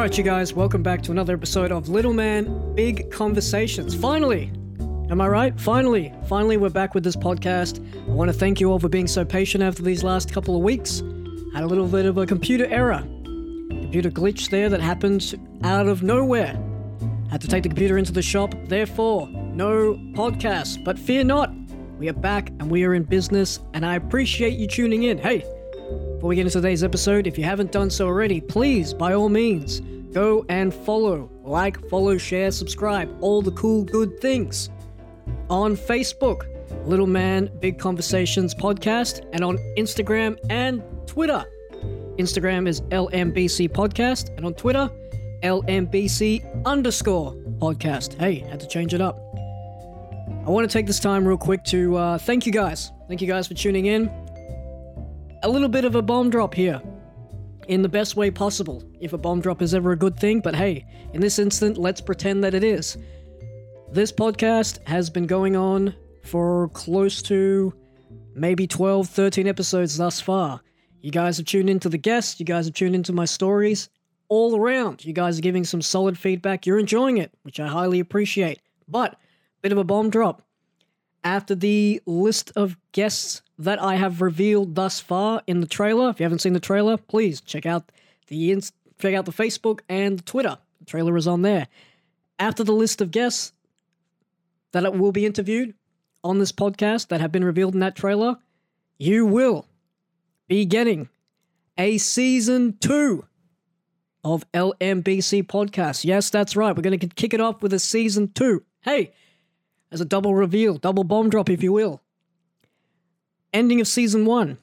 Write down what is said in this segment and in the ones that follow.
right, you guys, welcome back to another episode of Little Man Big Conversations. Finally, am I right? Finally, finally, we're back with this podcast. I want to thank you all for being so patient after these last couple of weeks. Had a little bit of a computer error, computer glitch there that happened out of nowhere. Had to take the computer into the shop, therefore, no podcast. But fear not, we are back and we are in business, and I appreciate you tuning in. Hey, before we get into today's episode, if you haven't done so already, please, by all means, go and follow, like, follow, share, subscribe, all the cool, good things. On Facebook, Little Man Big Conversations Podcast, and on Instagram and Twitter. Instagram is LMBC Podcast, and on Twitter, LMBC underscore podcast. Hey, had to change it up. I want to take this time real quick to uh, thank you guys. Thank you guys for tuning in a little bit of a bomb drop here in the best way possible. If a bomb drop is ever a good thing, but hey, in this instant, let's pretend that it is. This podcast has been going on for close to maybe 12, 13 episodes thus far. You guys have tuned into the guests, you guys have tuned into my stories all around. You guys are giving some solid feedback. You're enjoying it, which I highly appreciate. But, bit of a bomb drop. After the list of guests that I have revealed thus far in the trailer. If you haven't seen the trailer, please check out the check out the Facebook and Twitter. The trailer is on there. After the list of guests that it will be interviewed on this podcast that have been revealed in that trailer, you will be getting a season two of LMBC podcast. Yes, that's right. We're going to kick it off with a season two. Hey, as a double reveal, double bomb drop, if you will ending of season one.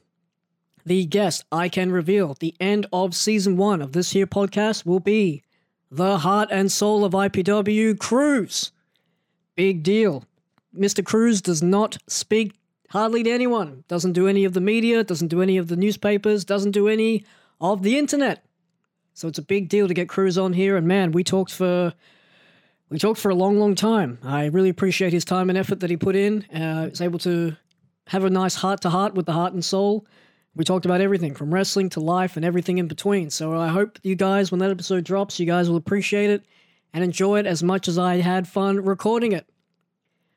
The guest I can reveal the end of season one of this here podcast will be the heart and soul of IPW, Cruz. Big deal. Mr. Cruz does not speak hardly to anyone, doesn't do any of the media, doesn't do any of the newspapers, doesn't do any of the internet. So it's a big deal to get Cruz on here. And man, we talked for we talked for a long, long time. I really appreciate his time and effort that he put in. Uh, was able to have a nice heart to heart with the heart and soul. We talked about everything from wrestling to life and everything in between. So I hope you guys, when that episode drops, you guys will appreciate it and enjoy it as much as I had fun recording it.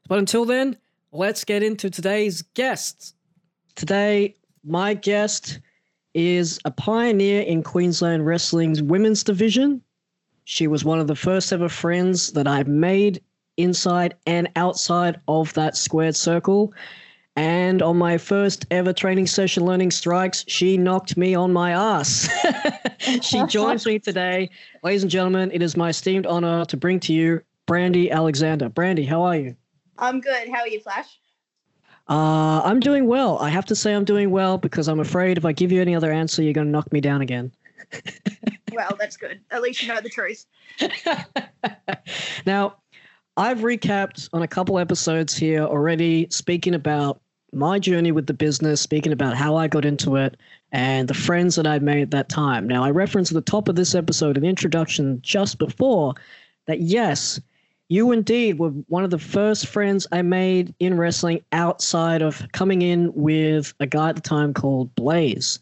But until then, let's get into today's guests. Today, my guest is a pioneer in Queensland Wrestling's women's division. She was one of the first ever friends that I've made inside and outside of that squared circle. And on my first ever training session learning strikes, she knocked me on my ass. she joins me today. Ladies and gentlemen, it is my esteemed honor to bring to you Brandy Alexander. Brandy, how are you? I'm good. How are you, Flash? Uh, I'm doing well. I have to say I'm doing well because I'm afraid if I give you any other answer, you're going to knock me down again. well, that's good. At least you know the truth. now, I've recapped on a couple episodes here already, speaking about my journey with the business, speaking about how I got into it and the friends that I made at that time. Now, I referenced at the top of this episode, an introduction just before, that yes, you indeed were one of the first friends I made in wrestling outside of coming in with a guy at the time called Blaze.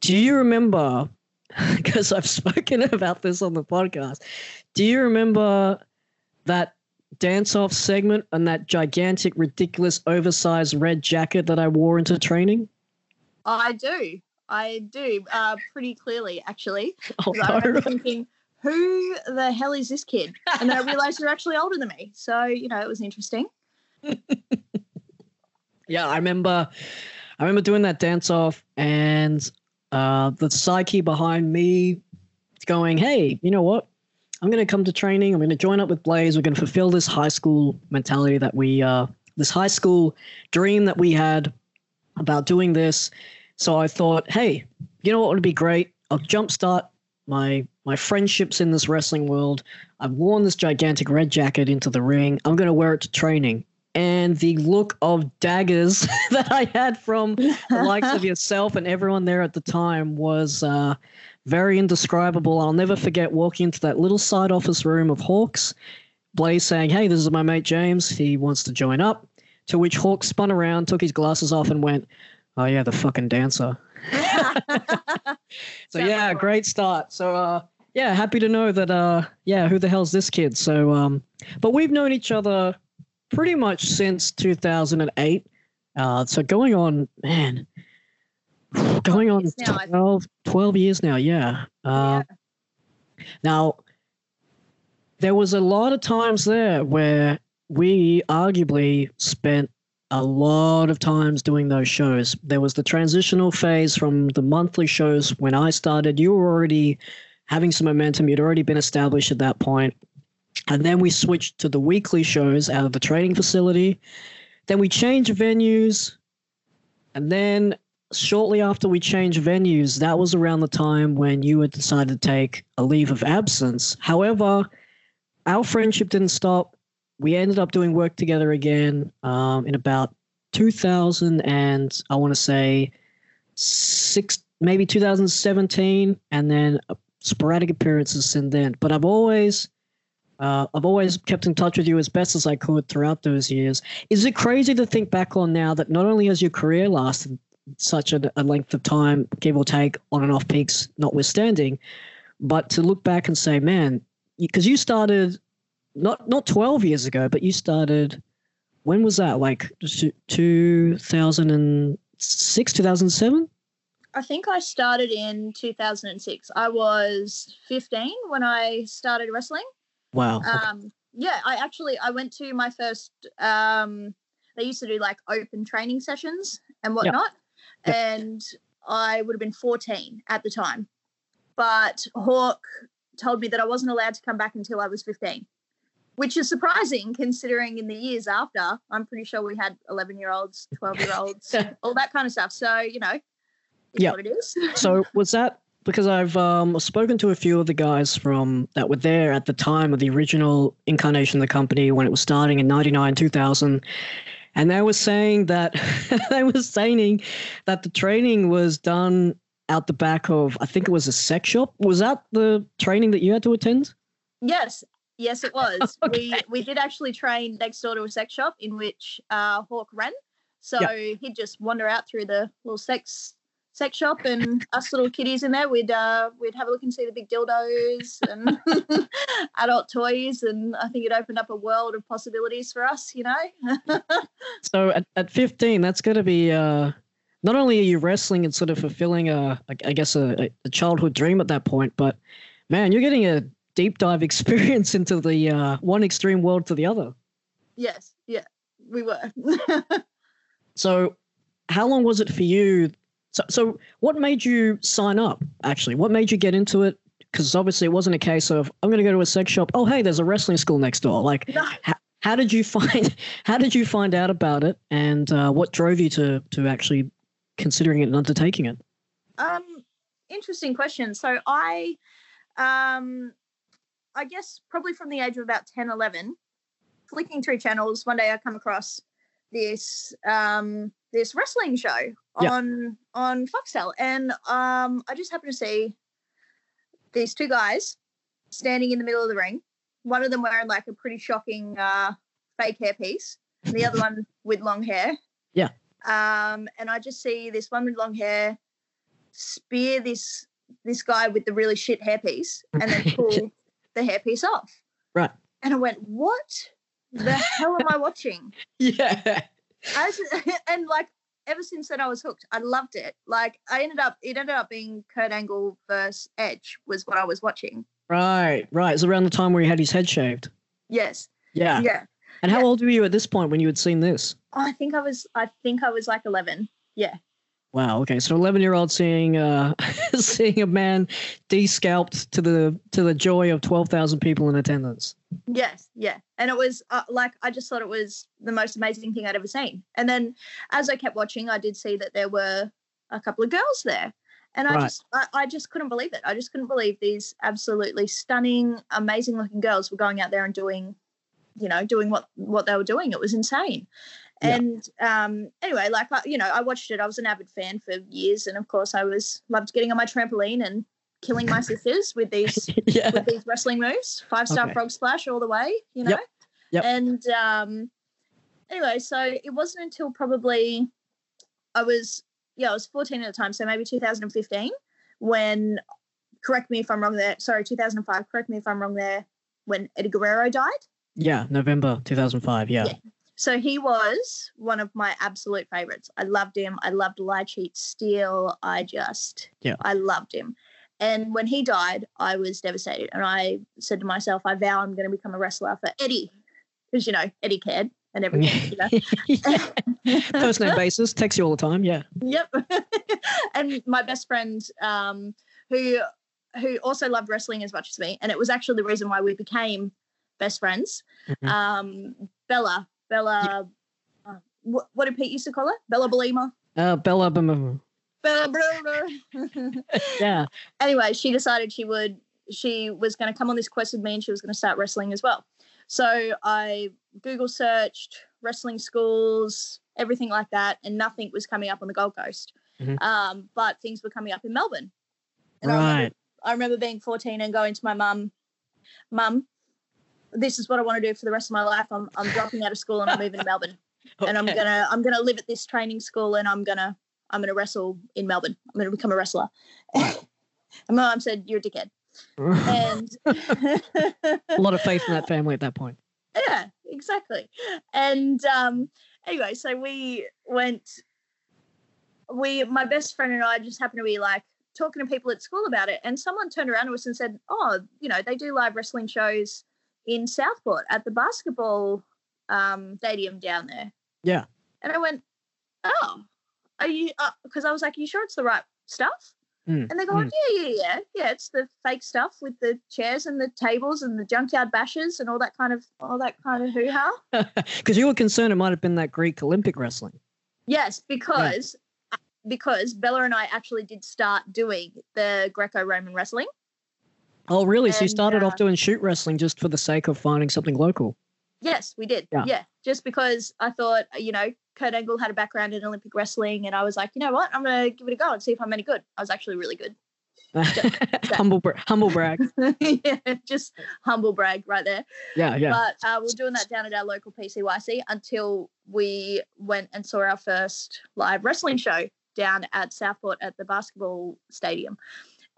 Do you remember? Because I've spoken about this on the podcast. Do you remember that dance off segment and that gigantic, ridiculous, oversized red jacket that I wore into training? I do. I do. Uh, pretty clearly, actually. Oh, I remember thinking, who the hell is this kid? And then I realized you're actually older than me. So, you know, it was interesting. yeah, I remember I remember doing that dance off and uh, the psyche behind me going, hey, you know what? I'm going to come to training. I'm going to join up with Blaze. We're going to fulfill this high school mentality that we, uh, this high school dream that we had about doing this. So I thought, hey, you know what would be great? I'll jumpstart my my friendships in this wrestling world. I've worn this gigantic red jacket into the ring. I'm going to wear it to training. And the look of daggers that I had from the likes of yourself and everyone there at the time was uh, very indescribable. I'll never forget walking into that little side office room of Hawks, Blaze saying, Hey, this is my mate James. He wants to join up. To which Hawk spun around, took his glasses off, and went, Oh, yeah, the fucking dancer. so, yeah, great start. So, uh, yeah, happy to know that. Uh, yeah, who the hell's this kid? So, um, but we've known each other pretty much since 2008. Uh, so going on, man, going on Years 12, 12 years now. Yeah. Uh, Now, there was a lot of times there where we arguably spent a lot of times doing those shows. There was the transitional phase from the monthly shows when I started. You were already having some momentum, you'd already been established at that point. And then we switched to the weekly shows out of the training facility. Then we changed venues. And then shortly after we changed venues, that was around the time when you had decided to take a leave of absence. However, our friendship didn't stop. We ended up doing work together again um, in about 2000 and I want to say six, maybe 2017, and then uh, sporadic appearances since then. But I've always, uh, I've always kept in touch with you as best as I could throughout those years. Is it crazy to think back on now that not only has your career lasted such a, a length of time, give or take, on and off peaks notwithstanding, but to look back and say, man, because you started not not 12 years ago, but you started. When was that? Like 2006, 2007? I think I started in 2006. I was 15 when I started wrestling. Wow. Um, yeah, I actually I went to my first. Um, they used to do like open training sessions and whatnot. And I would have been 14 at the time. But Hawk told me that I wasn't allowed to come back until I was 15, which is surprising considering in the years after, I'm pretty sure we had 11 year olds, 12 year olds, all that kind of stuff. So you know, it's Yeah. what it is. so was that because I've um, spoken to a few of the guys from that were there at the time of the original incarnation of the company when it was starting in 99 2000 and they were saying that they were saying that the training was done out the back of i think it was a sex shop was that the training that you had to attend Yes, yes, it was. We Okay. we did actually train next door to a sex shop in which uh, Hawk ran. So he'd just wander out through the little sex sex shop, and us little kiddies in there, we'd uh, we'd have a look and see the big dildos and adult toys, and I think it opened up a world of possibilities for us. You know. so at, at 15 that's going to be uh not only are you wrestling and sort of fulfilling a I- i guess a, a childhood dream at that point but man you're getting a deep dive experience into the uh, one extreme world to the other yes, yeah, we were. so how long was it for you so, so what made you sign up actually? What made you get into it? Because obviously it wasn't a case of i'm going to go to a sex shop. Oh hey there's a wrestling school next door. Like No. how did you find how did you find out about it? And uh, what drove you to to actually considering it and undertaking it? Um, interesting question. So I, um, I guess probably from the age of about 10, 11, flicking through channels, one day I come across this um this wrestling show Yeah. on on Foxtel, and um I just happened to see these two guys standing in the middle of the ring. One of them wearing like a pretty shocking uh, fake hairpiece, and the other one with long hair. Yeah. Um, and I just see this one with long hair spear this this guy with the really shit hairpiece, and then pull the hairpiece off. Right. And I went, "What the hell am I watching?" yeah As, and like ever since then, I was hooked. I loved it. Like I ended up, it ended up being Kurt Angle versus Edge was what I was watching. right right it's around the time where he had his head shaved Yes. yeah, Yeah. and how yeah. old were you at this point when you had seen this oh, I think I was. I think I was like eleven. Yeah. Wow okay so 11 year old seeing uh seeing a man de-scalped to the to the joy of 12,000 people in attendance Yes, yeah. And it was uh, like I just thought it was the most amazing thing I'd ever seen. And then as I kept watching, I did see that there were a couple of girls there. And I Right. just I, I just couldn't believe it. I just couldn't believe these absolutely stunning, amazing looking girls were going out there and doing, you know, doing what what they were doing. It was insane. Yeah. And um, anyway, like you know, I watched it. I was an avid fan for years, and of course, I was loved getting on my trampoline and killing my sisters with these yeah with these wrestling moves, five star Okay. frog splash all the way, you know. Yep. Yep. And um, anyway, so it wasn't until probably I was yeah I was 14 at the time, so maybe 2015 when correct me if I'm wrong there. Sorry, 2005. Correct me if I'm wrong there. When Eddie Guerrero died. Yeah, November 2005. Yeah. Yeah. So he was one of my absolute favorites. I loved him. I loved Lie Cheat Steal. I just, Yeah. I loved him. And when he died, I was devastated. And I said to myself, I vow I'm going to become a wrestler for Eddie. Because, you know, Eddie cared and everything. You know? Name basis, text you all the time. Yeah. Yep. and my best friend, um, who who also loved wrestling as much as me, and it was actually the reason why we became best friends. Mhm. Um, Bella, Bella, uh, what, what did Pete used to call her? Bella Belima. Uh, Bella. Bum- Bella Belima. yeah. anyway, she decided she would she was going to come on this quest with me and she was going to start wrestling as well. So I Google searched wrestling schools, everything like that, and nothing was coming up on the Gold Coast. Mhm. Um, but things were coming up in Melbourne. And I remember, Right. I remember being 14 and going to my mum, Mum, this is what I want to do for the rest of my life. I'm I'm dropping out of school and I'm moving to Melbourne. And I'm gonna I'm gonna live at this training school and I'm gonna I'm gonna wrestle in Melbourne. I'm gonna become a wrestler. and my mom said, You're a dickhead. And a lot of faith in that family at that point. yeah, exactly. And um, anyway, so we went. We, my best friend and I, just happened to be like talking to people at school about it, and someone turned around to us and said, "Oh, you know, they do live wrestling shows in Southport at the basketball um, stadium down there." Yeah. And I went, "Oh, are you?" Because I was like, "Are you sure it's the right stuff?" Mm, And they go, mm. yeah, yeah, yeah, yeah. It's the fake stuff with the chairs and the tables and the junkyard bashes and all that kind of all that kind of hoo ha. Because you were concerned it might have been that Greek Olympic wrestling. Yes, because because Bella and I actually did start doing the Greco-Roman wrestling. Oh, really? so you started uh, off doing shoot wrestling just for the sake of finding something local. Yes, we did. Yeah. Yeah. just because I thought, you know, Kurt Angle had a background in Olympic wrestling, and I was like, you know what, I'm gonna give it a go and see if I'm any good. I was actually really good. humble, bra- humble brag. yeah, just humble brag right there. Yeah, yeah. But uh, we we're doing that down at our local PCYC until we went and saw our first live wrestling show down at Southport at the basketball stadium.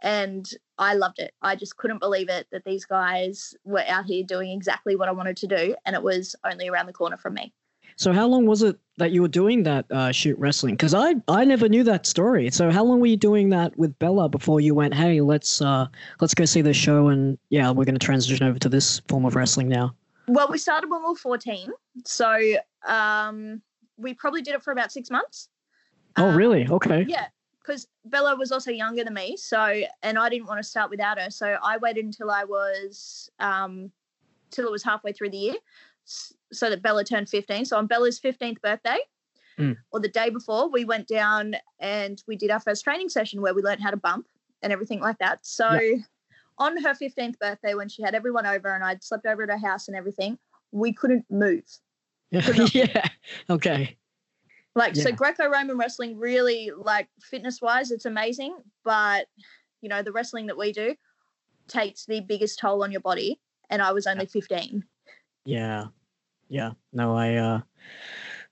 And I loved it. I just couldn't believe it that these guys were out here doing exactly what I wanted to do. And it was only around the corner from me. So how long was it that you were doing that uh, shoot wrestling? Because I I never knew that story. So how long were you doing that with Bella before you went, hey, let's uh let's go see the show and yeah, we're going to transition over to this form of wrestling now. Well, we started when we were 14. So um, we probably did it for about six months. Oh, Um, really? Okay. Yeah, because Bella was also younger than me, so and I didn't want to start without her, so I waited until I was um till it was halfway through the year, so that Bella turned fifteen. So on Bella's fifteenth birthday, Mm. or the day before, we went down and we did our first training session where we learned how to bump and everything like that. So on her fifteenth birthday, when she had everyone over and I'd slept over at her house and everything, we couldn't move. Could yeah. Okay. Like so Greco-Roman wrestling really like fitness wise it's amazing, but you know the wrestling that we do takes the biggest toll on your body and I was only 15. Yeah. Yeah. No, I uh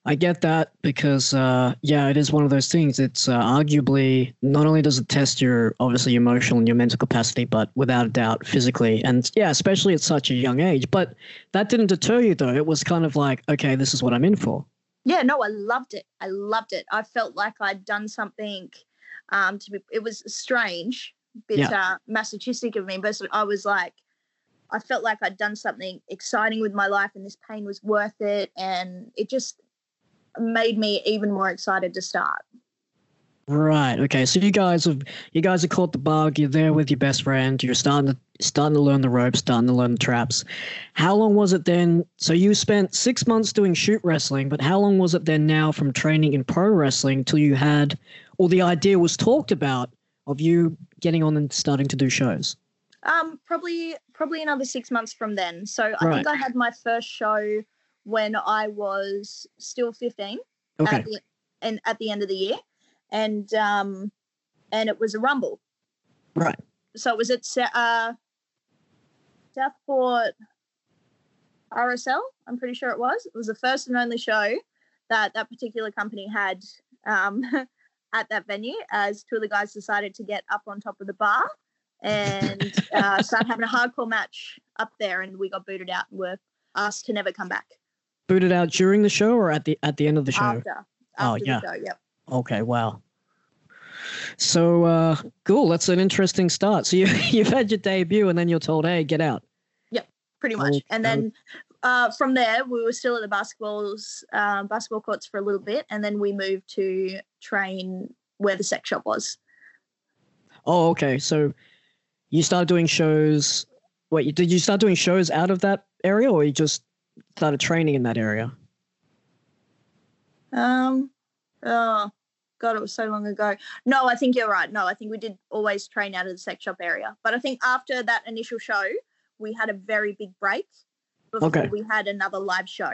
I get that because uh yeah, it is one of those things. It's uh, arguably not only does it test your obviously emotional and your mental capacity, but without a doubt physically. And yeah, especially at such a young age. But that didn't deter you though. It was kind of like, okay, this is what I'm in for. Yeah, no, I loved it. I loved it. I felt like I'd done something um to be it was strange, bit Yeah. uh masochistic of me, but I was like I felt like I'd done something exciting with my life and this pain was worth it and it just made me even more excited to start. Right. Okay. So you guys have you guys have caught the bug. You're there with your best friend. You're starting to starting to learn the ropes, starting to learn the traps. How long was it then? So you spent six months doing shoot wrestling, but how long was it then now from training in pro wrestling till you had, or the idea was talked about of you getting on and starting to do shows? Um, probably probably another six months from then. So I Right. think I had my first show when I was still fifteen Okay. at the and at the end of the year, and um, and it was a rumble. Right. So it was at uh, Southport RSL. I'm pretty sure it was. It was the first and only show that that particular company had um, at that venue. As two of the guys decided to get up on top of the bar and uh, started having a hardcore match up there, and we got booted out and were asked to never come back. Booted out during the show or at the at the end of the show? After, after Oh, the yeah. show, yep. Okay, wow. So uh cool, that's an interesting start. So you you've had your debut and then you're told, hey, get out. Yep, pretty much. Okay. And then uh, from there, we were still at the basketballs, um, basketball courts for a little bit, and then we moved to train where the sex shop was. Oh, okay. So you started doing shows wait, did you start doing shows out of that area or you just started training in that area? Um, oh God, it was so long ago. No, I think you're right. No, I think we did always train out of the sex shop area. But I think after that initial show, we had a very big break before Okay. we had another live show.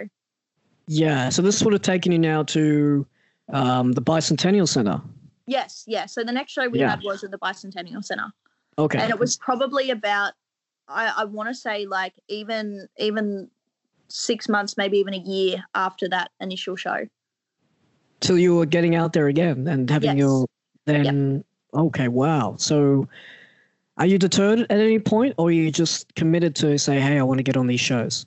Yeah. So this would have taken you now to um the Bicentennial Center. Yes, yeah. So the next show we Yeah. had was at the Bicentennial Center. Okay. and it was probably about i, I want to say like even even six months maybe even a year after that initial show till you were getting out there again and having Yes. your then okay wow. So are you deterred at any point or are you just committed to say hey i want to get on these shows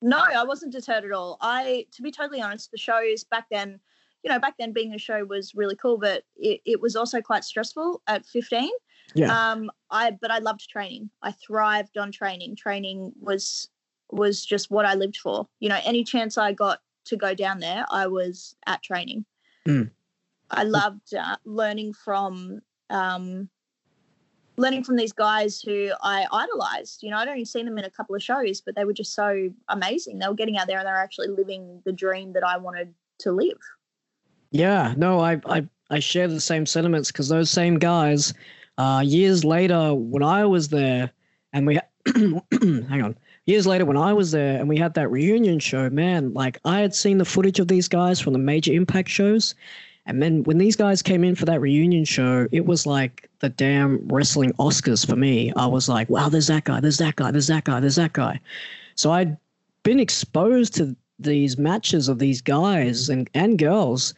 no i wasn't deterred at all. I to be totally honest the shows back then you know back then being a show was really cool but it, it was also quite stressful at 15 Yeah. um i but i loved training. I thrived on training. Training was was just what i lived for. You know any chance i got to go down there i was at training. Mm. i loved uh, learning from um learning from these guys who i idolized. You know i'd only seen them in a couple of shows but they were just so amazing. They were getting out there and they were actually living the dream that i wanted to live. Yeah no i i, I share the same sentiments because those same guys uh years later when i was there and we hang on years later when i was there and we had that reunion show man like i had seen the footage of these guys from the major impact shows. And then when these guys came in for that reunion show it was like the damn wrestling oscars for me. I was like wow there's that guy there's that guy there's that guy there's that guy. So i'd been exposed to these matches of these guys and, and girls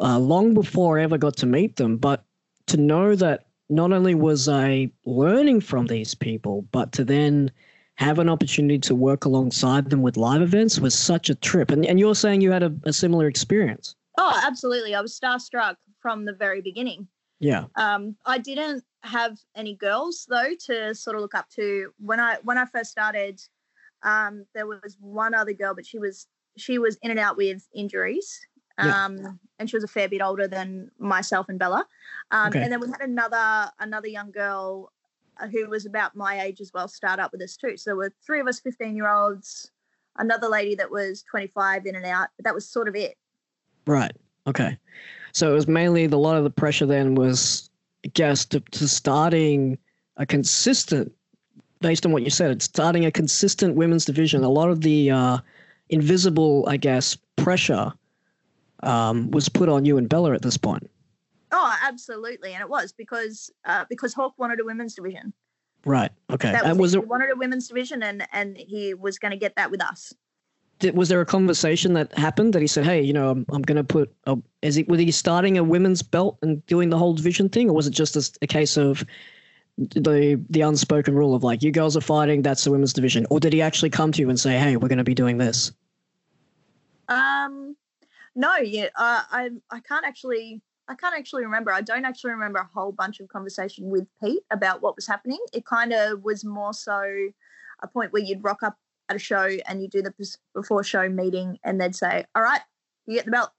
uh, long before I ever got to meet them. But to know that not only was I learning from these people, but to then have an opportunity to work alongside them with live events was such a trip. And, and you're saying you had a, a similar experience. oh absolutely i was starstruck from the very beginning Yeah. Um, I didn't have any girls though to sort of look up to when I when I first started. Um, there was one other girl, but she was she was in and out with injuries. Yeah. Um, and she was a fair bit older than myself and Bella. Um, Okay. and then we had another another young girl who was about my age as well start up with us too. So there were three of us 15 year olds, another lady that was 25 in and out, but that was sort of it. Right. Okay. So it was mainly the lot of the pressure then was, I guess, to, to starting a consistent, based on what you said, it's starting a consistent women's division. A lot of the uh, invisible, I guess, pressure um, was put on you and Bella at this point. Oh, absolutely, and it was because uh, because Hawk wanted a women's division. Right. Okay. That was, and was it. He wanted a women's division, and and he was going to get that with us. did, was there a conversation that happened that he said, "Hey, you know, I'm I'm going to put a, is he was he starting a women's belt and doing the whole division thing, or was it just a, a case of the the unspoken rule of like you girls are fighting, that's the women's division, or did he actually come to you and say, "Hey, we're going to be doing this"? Um, no, yeah, uh, I I can't actually I can't actually remember. I don't actually remember a whole bunch of conversation with Pete about what was happening. It kind of was more so a point where you'd rock up at a show and you do the before show meeting, and they'd say, "All right, you get the belt."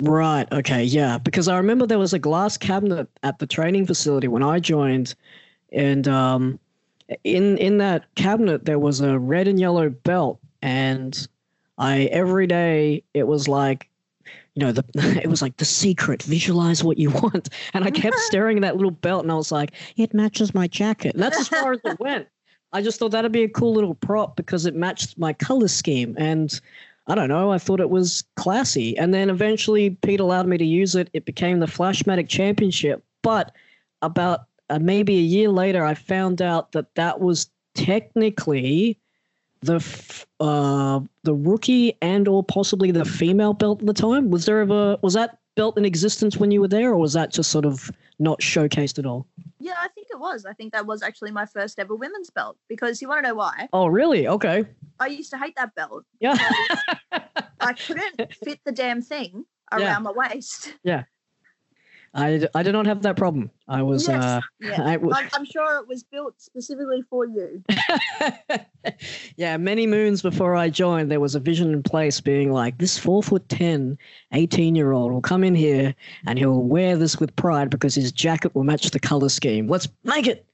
Right. Okay. Yeah. Because I remember there was a glass cabinet at the training facility when I joined, and um, in in that cabinet there was a red and yellow belt, and I every day it was like, you know, the it was like the secret. Visualize what you want, and I kept staring at that little belt, and I was like, it matches my jacket, and that's as far as it went. I just thought that'd be a cool little prop because it matched my color scheme, and I don't know. I thought it was classy. And then eventually Pete allowed me to use it. It became the Flashmatic Championship. But about uh, maybe a year later, I found out that that was technically the uh, the rookie and or possibly the female belt at the time. Was there ever was that belt in existence when you were there, or was that just sort of not showcased at all? Yeah, I think it was. I think that was actually my first ever women's belt because you want to know why? Oh, really? Okay. I used to hate that belt. Yeah. I couldn't fit the damn thing around Yeah. my waist. I, I did not have that problem. I was Yes, uh yeah. I w- I'm, I'm sure it was built specifically for you. yeah, many moons before I joined, there was a vision in place being like, this four foot 10, 18 year old will come in here and he'll wear this with pride because his jacket will match the color scheme. Let's make it.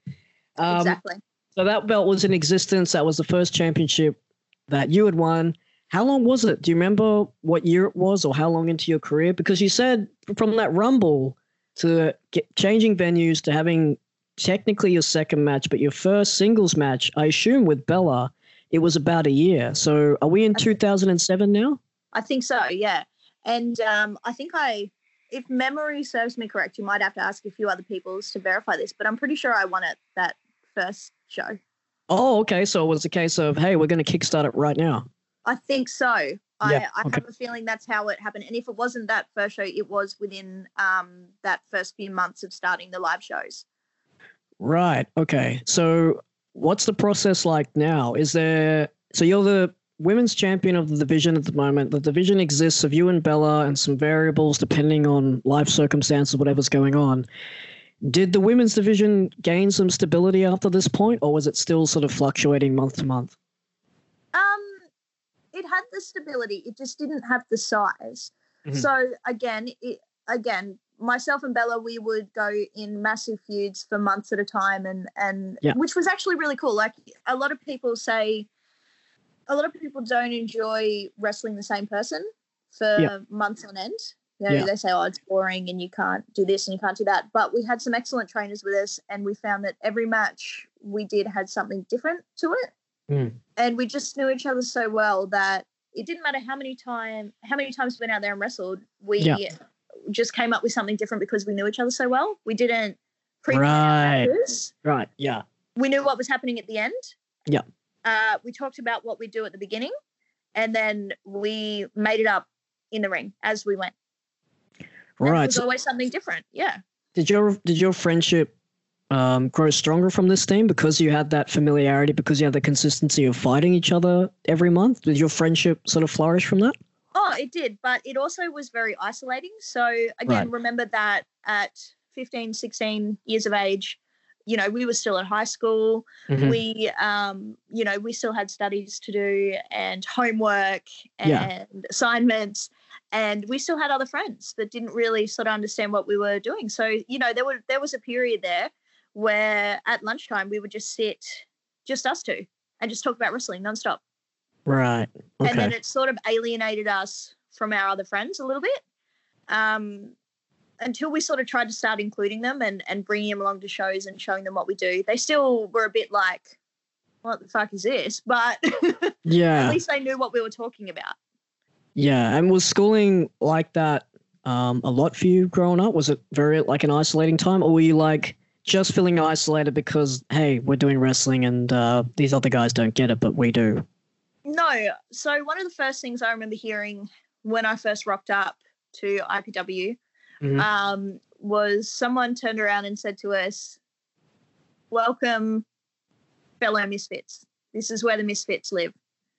Um, exactly. So that belt was in existence. That was the first championship that you had won. How long was it? Do you remember what year it was or how long into your career? Because you said from that Rumble to changing venues to having technically your second match, but your first singles match, I assume with Bella, it was about a year. So are we in 2007 now? I think so, yeah. And um, I think I, if memory serves me correct, you might have to ask a few other people to verify this, but I'm pretty sure I won it that first show. Oh, okay. So it was a case of, hey, we're going to kickstart it right now. I think so. Yeah, I, I okay. have a feeling that's how it happened. And if it wasn't that first show, it was within um, that first few months of starting the live shows. Right. Okay. So what's the process like now? Is there so you're the women's champion of the division at the moment. The division exists of you and Bella and some variables depending on life circumstances, whatever's going on. Did the women's division gain some stability after this point, or was it still sort of fluctuating month to month? It had the stability. It just didn't have the size. Mhm. So again, it again, myself and Bella, we would go in massive feuds for months at a time, and and Yeah. which was actually really cool. Like a lot of people say, a lot of people don't enjoy wrestling the same person for Yeah. months on end. You know, Yeah. they say, "Oh, it's boring, and you can't do this and you can't do that." But we had some excellent trainers with us, and we found that every match we did had something different to it Mm. and we just knew each other so well that it didn't matter how many time how many times we went out there and wrestled we Yeah. just came up with something different because we knew each other so well we didn't pre Right. Right. Yeah. we knew what was happening at the end Yeah. uh, we talked about what we do at the beginning and then we made it up in the ring as we went And it Right. was So always something different yeah did your did your friendship um, grow stronger from this team because you had that familiarity, because you had the consistency of fighting each other every month? Did your friendship sort of flourish from that? Oh, it did, but it also was very isolating. So again, Right. remember that at 15, 16 years of age, you know, we were still at high school. Mhm. We um, you know, we still had studies to do and homework and Yeah. assignments and we still had other friends that didn't really sort of understand what we were doing. So, you know, there were there was a period there where at lunchtime we would just sit just us two and just talk about wrestling nonstop Right. Okay. and then it sort of alienated us from our other friends a little bit um, until we sort of tried to start including them and, and bringing them along to shows and showing them what we do they still were a bit like what the fuck is this but yeah, at least they knew what we were talking about Yeah. And was schooling like that um, a lot for you growing up? Was it very like an isolating time, or were you like just feeling isolated because hey, we're doing wrestling and uh, these other guys don't get it, but we do? no so one of the first things i remember hearing when i first rocked up to ipw Mhm. um, was someone turned around and said to us welcome fellow misfits this is where the misfits live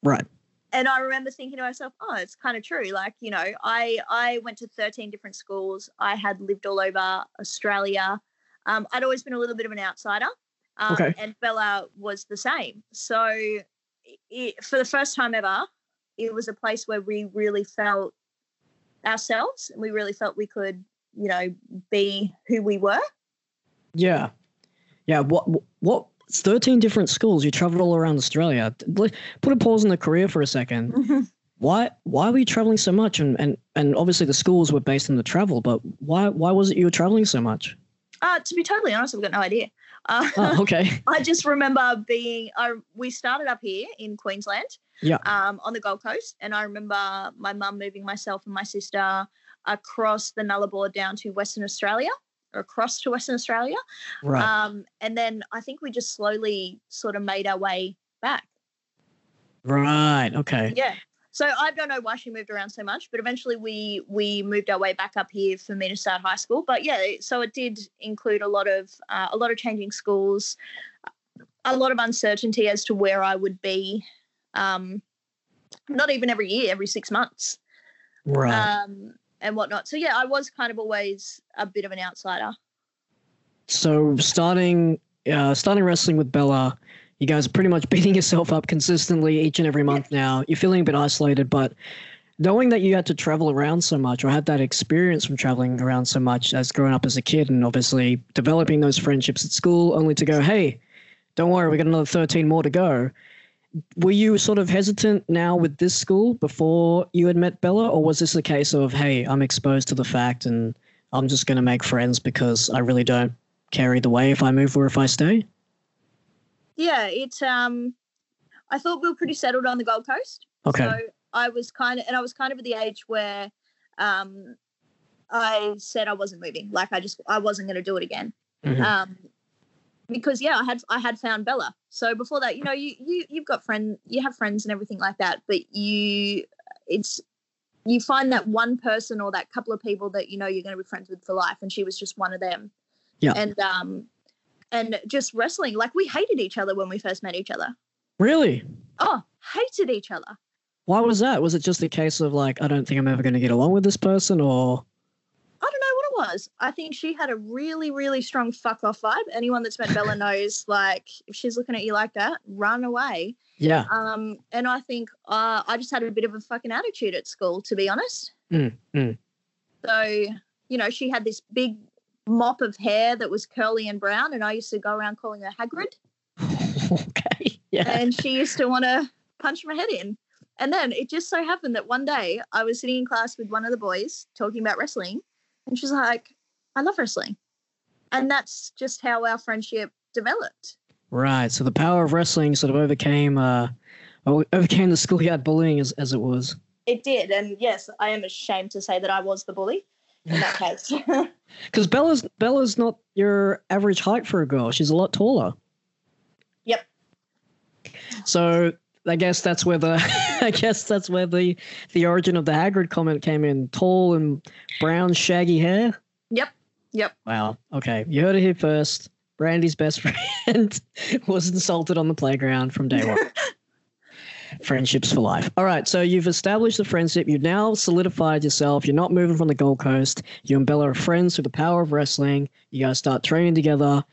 Right. and I remember thinking to myself, oh, it's kind of true. Like, you know, I I went to 13 different schools. I had lived all over Australia. Um, I'd always been a little bit of an outsider. Um, Okay. And Bella was the same. So it, for the first time ever, it was a place where we really felt ourselves and we really felt we could, you know, be who we were. Yeah. Yeah. What? What? 13 different schools. You traveled all around Australia. Put a pause in the career for a second. Why? Why were you traveling so much? And and and obviously the schools were based in the travel, but why? Why was it you were traveling so much? Uh, to be totally honest, I've got no idea. Uh, Oh, okay. I just remember being. I we started up here in Queensland. Yeah. Um, on the Gold Coast, and I remember my mum moving myself and my sister across the Nullarbor down to Western Australia, or across to Western Australia. Right. Um, and then I think we just slowly sort of made our way back. right. Okay. Yeah. So I don't know why she moved around so much, but eventually we we moved our way back up here for me to start high school. But yeah, so it did include a lot of uh, a lot of changing schools, a lot of uncertainty as to where I would be. Um, not even every year, every six months, right? Um, and whatnot. So yeah, I was kind of always a bit of an outsider. So starting uh, starting wrestling with Bella, you guys are pretty much beating yourself up consistently each and every month now. You're feeling a bit isolated, but knowing that you had to travel around so much or had that experience from traveling around so much as growing up as a kid and obviously developing those friendships at school only to go, hey, don't worry, we got another 13 more to go. Were you sort of hesitant now with this school before you had met Bella, or was this a case of, hey, I'm exposed to the fact and I'm just going to make friends because I really don't care either way if I move or if I stay? Yeah, it's um I thought we were pretty settled on the Gold Coast. Okay. So I was kind of and I was kind of at the age where um I said I wasn't moving. Like I just I wasn't gonna do it again. Mm-hmm. Um because yeah, I had I had found Bella. So before that, you know, you you you've got friend you have friends and everything like that, but you it's you find that one person or that couple of people that you know you're going to be friends with for life and she was just one of them yeah and um and just wrestling. Like we hated each other when we first met each other. Really? Oh, hated each other. Why was that? Was it just a case of like, I don't think I'm ever going to get along with this person, or? I don't know what it was. I think she had a really, really strong fuck off vibe. Anyone that's met Bella knows, like, if she's looking at you like that, run away. Yeah. Um, and I think uh, I just had a bit of a fucking attitude at school, to be honest. Mm, mm. So, you know, she had this big mop of hair that was curly and brown, and I used to go around calling her Hagrid. okay. Yeah. And she used to want to punch my head in. And then it just so happened that one day I was sitting in class with one of the boys talking about wrestling, and she's like, I love wrestling. And that's just how our friendship developed. Right. So the power of wrestling sort of overcame uh overcame the schoolyard bullying as, as it was. It did. And yes, I am ashamed to say that I was the bully in that case. Because Bella's Bella's not your average height for a girl. She's a lot taller. Yep. So I guess that's where the I guess that's where the the origin of the Hagrid comment came in. Tall and brown, shaggy hair. Yep. Yep. Wow. Okay, you heard it here first. Brandy's best friend was insulted on the playground from day one. Friendships for life. All right, so you've established the friendship. You've now solidified yourself. You're not moving from the Gold Coast. You and Bella are friends through the power of wrestling. You guys start training together.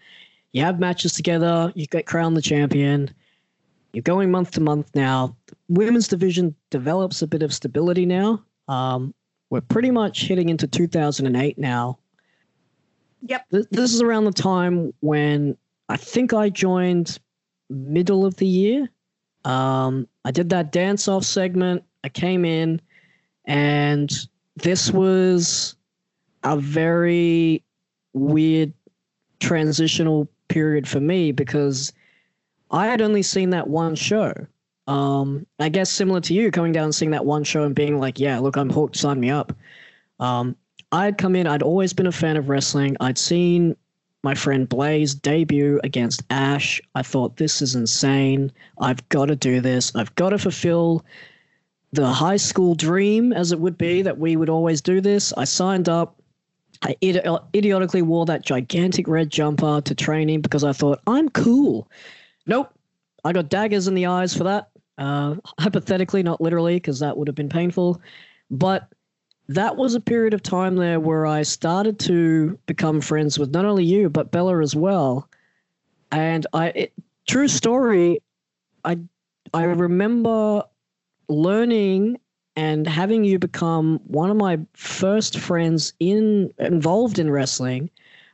You have matches together. You get crowned the champion. You're going month to month now. Women's division develops a bit of stability now. Um, we're pretty much hitting into 2008 now. Yep. This is around the time when I think I joined middle of the year. Um, I did that dance off segment. I came in, and this was a very weird transitional period for me because I had only seen that one show. Um, I guess similar to you, coming down and seeing that one show and being like, "Yeah, look, I'm hooked. Sign me up." Um, I'd come in. I'd always been a fan of wrestling. I'd seen my friend Blaze debut against Ash. I thought, this is insane. I've got to do this. I've got to fulfill the high school dream, as it would be, that we would always do this. I signed up. I idi- idiotically wore that gigantic red jumper to training because I thought, I'm cool. Nope. I got daggers in the eyes for that. Uh, hypothetically, not literally, because that would have been painful. But that was a period of time there where I started to become friends with not only you but Bella as well. And I, it, true story, I I remember learning and having you become one of my first friends in involved in wrestling.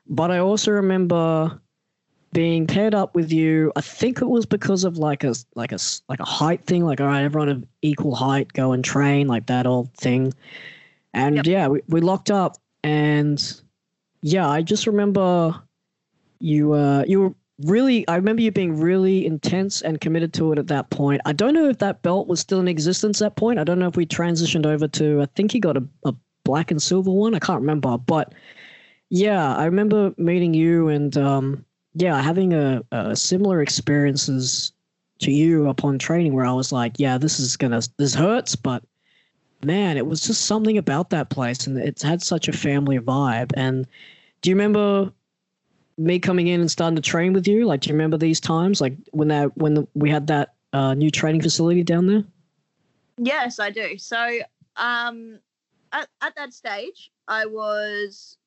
But I also remember being paired up with you. I think it was because of like a like a like a height thing. Like all right, everyone of equal height, go and train, like that old thing. And yep. yeah, we, we locked up and yeah, I just remember you uh you were really I remember you being really intense and committed to it at that point. I don't know if that belt was still in existence at that point. I don't know if we transitioned over to I think he got a, a black and silver one. I can't remember, but yeah, I remember meeting you and um yeah, having a, a similar experiences to you upon training where I was like, yeah, this is gonna this hurts, but man, it was just something about that place, and it's had such a family vibe. And do you remember me coming in and starting to train with you? Like, do you remember these times, like when that when the, we had that uh, new training facility down there? Yes, I do. So, um, at, at that stage, I was,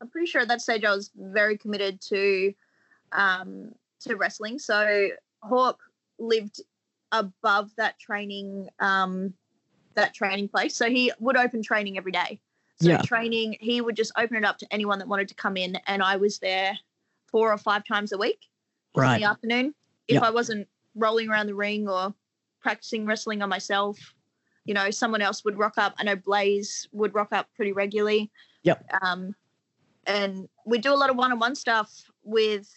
I'm pretty sure at that stage I was very committed to, um, to wrestling. So Hawk lived above that training, um, that training place. So he would open training every day. So Yeah. training, he would just open it up to anyone that wanted to come in, and I was there four or five times a week in the afternoon. If. I wasn't rolling around the ring or practicing wrestling on myself, you know, someone else would rock up. I know Blaze would rock up pretty regularly. Yep. Um, and we do a lot of one-on-one stuff with,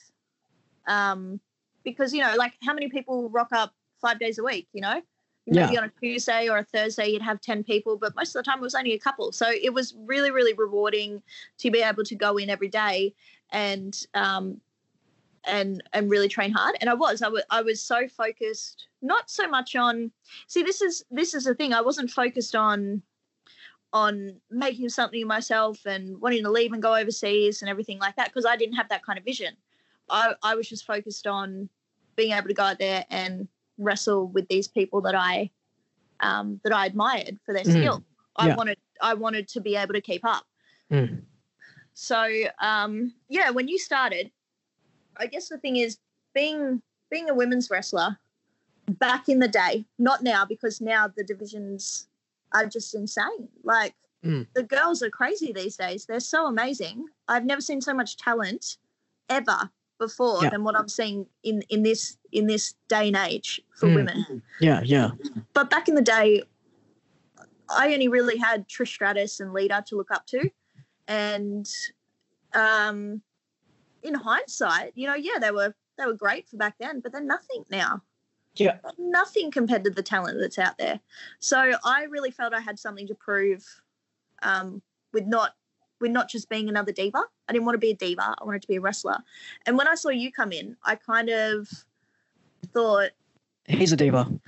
um, because you know, like how many people rock up five days a week? You know, Yeah. maybe on a Tuesday or a Thursday you'd have ten people, but most of the time it was only a couple. So it was really, really rewarding to be able to go in every day and um, and and really train hard and i was I wa- I was so focused not so much on see this is this is the thing i wasn't focused on on making something myself and wanting to leave and go overseas and everything like that because i didn't have that kind of vision i i was just focused on being able to go out there and wrestle with these people that i um that i admired for their Mhm. skill i Yeah. wanted i wanted to be able to keep up Mm. so um, yeah, when you started, I guess the thing is being being a women's wrestler back in the day, not now because now the divisions are just insane. Like Mm. the girls are crazy these days. They're so amazing. I've never seen so much talent ever before Yeah. than what I'm seeing in in this in this day and age for Mm. women. Yeah, yeah, But back in the day, I only really had Trish Stratus and Lita to look up to, and um, in hindsight, you know, yeah, they were they were great for back then, but they're nothing now. yeah, Nothing compared to the talent that's out there. So I really felt I had something to prove um, with not with not just being another diva. I didn't want to be a diva. I wanted to be a wrestler. And when I saw you come in, I kind of thought, He's a diva.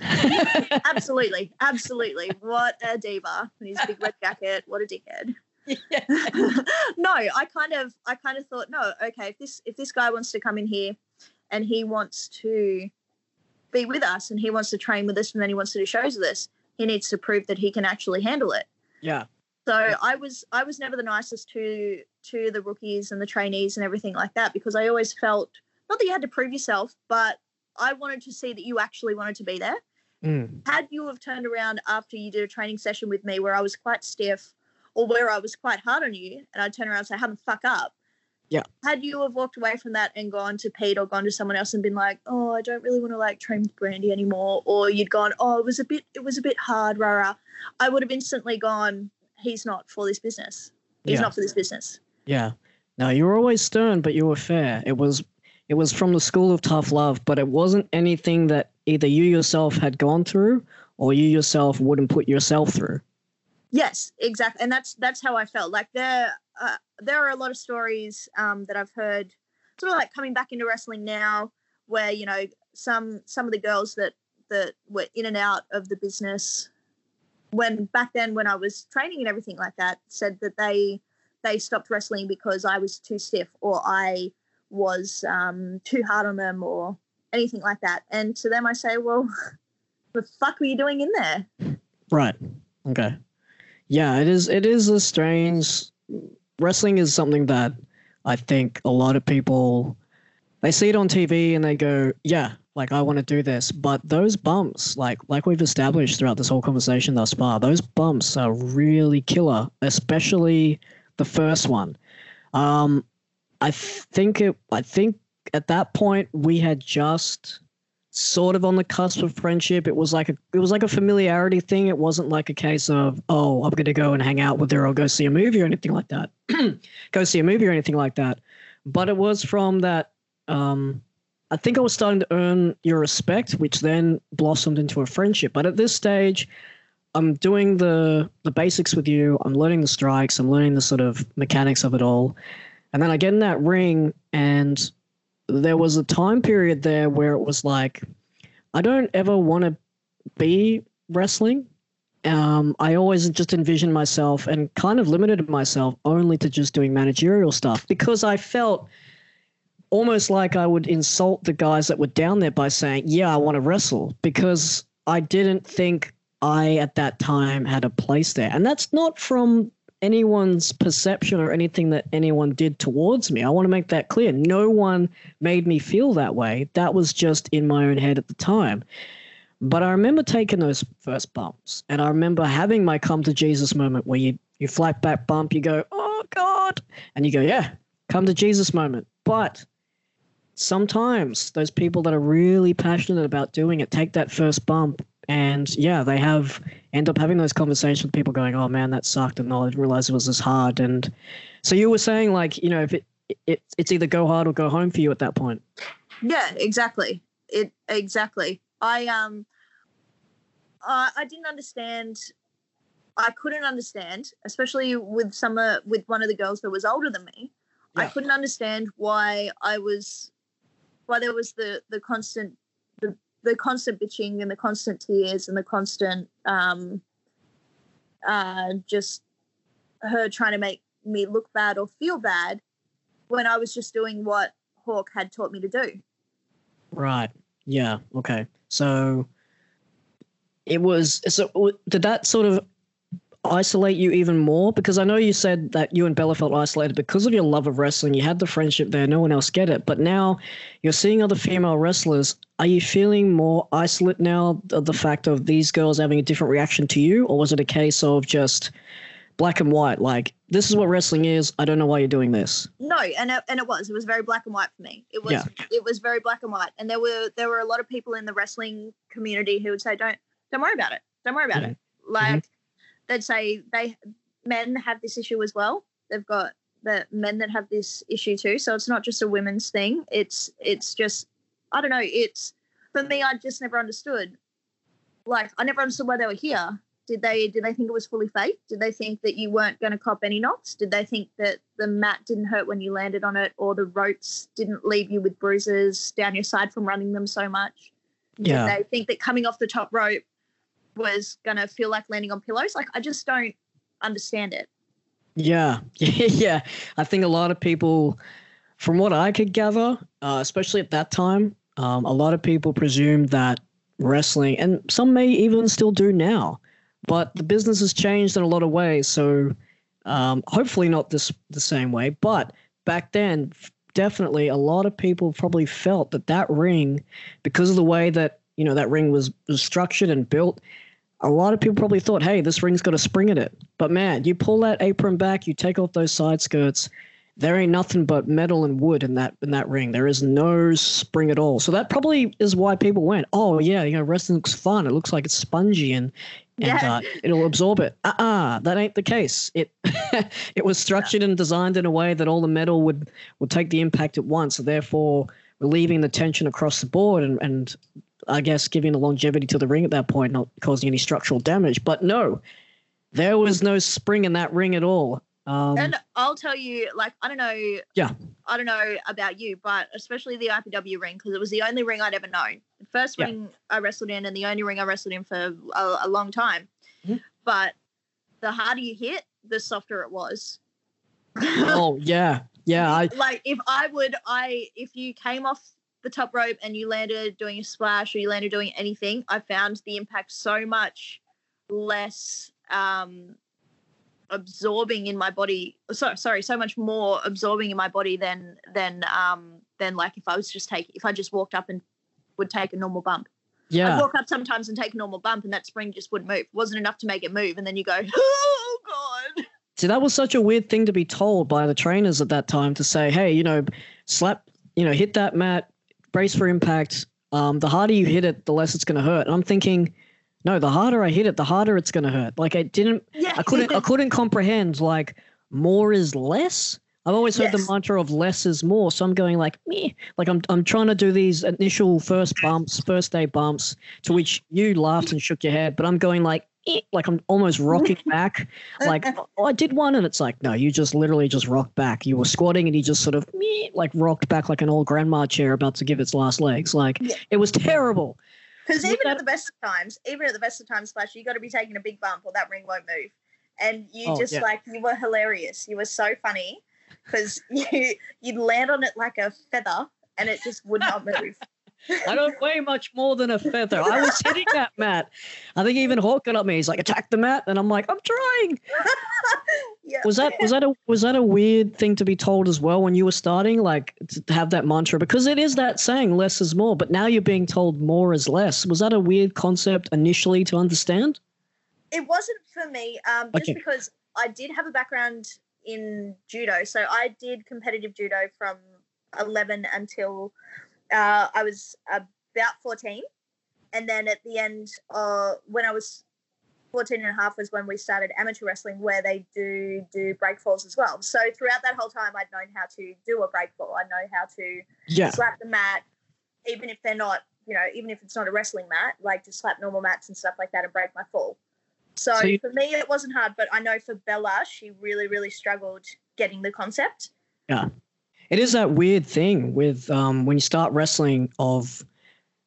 absolutely, absolutely, what a diva! And his big red jacket, what a dickhead. no, I kind of I kind of thought, no, okay, if this if this guy wants to come in here and he wants to be with us and he wants to train with us and then he wants to do shows with us, he needs to prove that he can actually handle it. yeah, So I was I was never the nicest to to the rookies and the trainees and everything like that because I always felt not that you had to prove yourself, but I wanted to see that you actually wanted to be there mm. had you have turned around after you did a training session with me where I was quite stiff or where I was quite hard on you and I'd turn around and say, have a fuck up. Yeah. Had you have walked away from that and gone to Pete or gone to someone else and been like, oh, I don't really want to like train with Brandy anymore, or you'd gone, oh, it was a bit, it was a bit hard, rah rah. I would have instantly gone, he's not for this business. He's Yeah. not for this business. Yeah. Now you were always stern, but you were fair. It was it was from the school of tough love, but it wasn't anything that either you yourself had gone through or you yourself wouldn't put yourself through. Yes, exactly, and that's that's how I felt. Like there, uh, there are a lot of stories um, that I've heard, sort of like coming back into wrestling now, where you know some some of the girls that that were in and out of the business, when back then when I was training and everything like that, said that they they stopped wrestling because I was too stiff or I was um, too hard on them or anything like that. And to them, I say, well, the fuck were you doing in there? Right. Okay. Yeah, it is it is a strange wrestling is something that I think a lot of people they see it on TV and they go, "Yeah, like I want to do this." But those bumps, like like we've established throughout this whole conversation thus far, those bumps are really killer, especially the first one. Um I think it I think at that point we had just sort of on the cusp of friendship. It was like a it was like a familiarity thing. It wasn't like a case of oh I'm gonna go and hang out with her or go see a movie or anything like that. go see a movie or anything like that. But it was from that. Um, I think I was starting to earn your respect, which then blossomed into a friendship. But at this stage, I'm doing the the basics with you. I'm learning the strikes. I'm learning the sort of mechanics of it all. And then I get in that ring, and there was a time period there where it was like I don't ever want to be wrestling. Um, I always just envisioned myself and kind of limited myself only to just doing managerial stuff because I felt almost like I would insult the guys that were down there by saying, Yeah, I want to wrestle because I didn't think I at that time had a place there. And that's not from anyone's perception or anything that anyone did towards me. I want to make that clear. No one made me feel that way. That was just in my own head at the time. But I remember taking those first bumps, and I remember having my come to Jesus moment where you you flat back bump, you go, oh God, and you go, yeah, come to Jesus moment. But sometimes those people that are really passionate about doing it take that first bump and yeah, they have end up having those conversations with people going, "Oh man, that sucked," and oh, I didn't realize it was this hard. And so you were saying, like, you know, if it, it it's either go hard or go home for you at that point. Yeah, exactly. It exactly. I um, I, I didn't understand. I couldn't understand, especially with some uh, with one of the girls that was older than me. Yeah. I couldn't understand why I was, why there was the the constant the the constant bitching and the constant tears and the constant um, uh, just her trying to make me look bad or feel bad when I was just doing what Hawk had taught me to do. Right. Yeah. Okay. So it was. So did that sort of isolate you even more? Because I know you said that you and Bella felt isolated because of your love of wrestling. You had the friendship there, no one else get it. But now you're seeing other female wrestlers. Are you feeling more isolate now of the fact of these girls having a different reaction to you? Or was it a case of just black and white? Like, this is what wrestling is. I don't know why you're doing this. No, and it, and it was. It was very black and white for me. It was yeah. it was very black and white. And there were there were a lot of people in the wrestling community who would say, Don't don't worry about it. Don't worry about it. Like mm-hmm they'd say they men have this issue as well. They've got the men that have this issue too. So it's not just a women's thing. It's it's just I don't know. It's for me. I just never understood. Like I never understood why they were here. Did they did they think it was fully fake? Did they think that you weren't going to cop any knocks? Did they think that the mat didn't hurt when you landed on it, or the ropes didn't leave you with bruises down your side from running them so much? Yeah. Did they think that coming off the top rope was going to feel like landing on pillows. Like, I just don't understand it. Yeah. yeah. I think a lot of people, from what I could gather, uh, especially at that time, um, a lot of people presumed that wrestling, and some may even still do now, but the business has changed in a lot of ways. So um, hopefully not this the same way. But back then, definitely a lot of people probably felt that that ring, because of the way that you know that ring was, was structured and built, a lot of people probably thought, hey, this ring's got a spring in it. But man, you pull that apron back, you take off those side skirts, there ain't nothing but metal and wood in that in that ring. There is no spring at all. So that probably is why people went, oh yeah, you know, wrestling looks fun. It looks like it's spongy and and yeah. uh, it'll absorb it. Uh uh that ain't the case. It it was structured and designed in a way that all the metal would would take the impact at once, therefore relieving the tension across the board and and I guess, giving the longevity to the ring at that point, not causing any structural damage. But no, there was no spring in that ring at all. Um, and I'll tell you, like, I don't know. Yeah. I don't know about you, but especially the IPW ring, because it was the only ring I'd ever known. The first yeah. ring I wrestled in, and the only ring I wrestled in for a, a long time. Mm-hmm. But the harder you hit, the softer it was. oh yeah, yeah. I like if I would, I if you came off the top rope and you landed doing a splash or you landed doing anything, I found the impact so much less um, absorbing in my body. So, sorry, so much more absorbing in my body than than um, than like if I was just take if I just walked up and would take a normal bump. Yeah, I'd walk up sometimes and take a normal bump, and that spring just wouldn't move. It wasn't enough to make it move, and then you go, oh god. See, that was such a weird thing to be told by the trainers at that time to say, hey, you know, slap, you know, hit that mat, brace for impact. Um, the harder you hit it, the less it's going to hurt. And I'm thinking, no, the harder I hit it, the harder it's going to hurt. Like I didn't, yeah. I couldn't, I couldn't comprehend like more is less. I've always heard yes. the mantra of less is more. So I'm going like me, like I'm, I'm trying to do these initial first bumps, first day bumps, to which you laughed and shook your head. But I'm going like, like I'm almost rocking back. Like, oh, I did one, and it's like, no, you just literally just rocked back. You were squatting, and you just sort of like rocked back like an old grandma chair about to give its last legs. Like, yeah. it was terrible. Because even that- at the best of times, even at the best of times, Splash, you got to be taking a big bump or that ring won't move. And you Oh, just yeah. like you were hilarious. You were so funny because you you'd land on it like a feather and it just would not move. I don't weigh much more than a feather. I was hitting that mat. I think even Hawk got up me. He's like, attack the mat, and I'm like, I'm trying. yeah. Was that was that a was that a weird thing to be told as well when you were starting, like to have that mantra? Because it is that saying, less is more. But now you're being told more is less. Was that a weird concept initially to understand? It wasn't for me, um, just Okay. because I did have a background in judo. So I did competitive judo from 11 until uh, I was about 14. And then at the end, uh, when I was 14 and a half was when we started amateur wrestling where they do do break falls as well. So throughout that whole time, I'd known how to do a break fall. I know how to Yeah. slap the mat, even if they're not, you know, even if it's not a wrestling mat, like to slap normal mats and stuff like that and break my fall. So, So you- for me, it wasn't hard, but I know for Bella, she really, really struggled getting the concept. It is that weird thing with um, when you start wrestling of,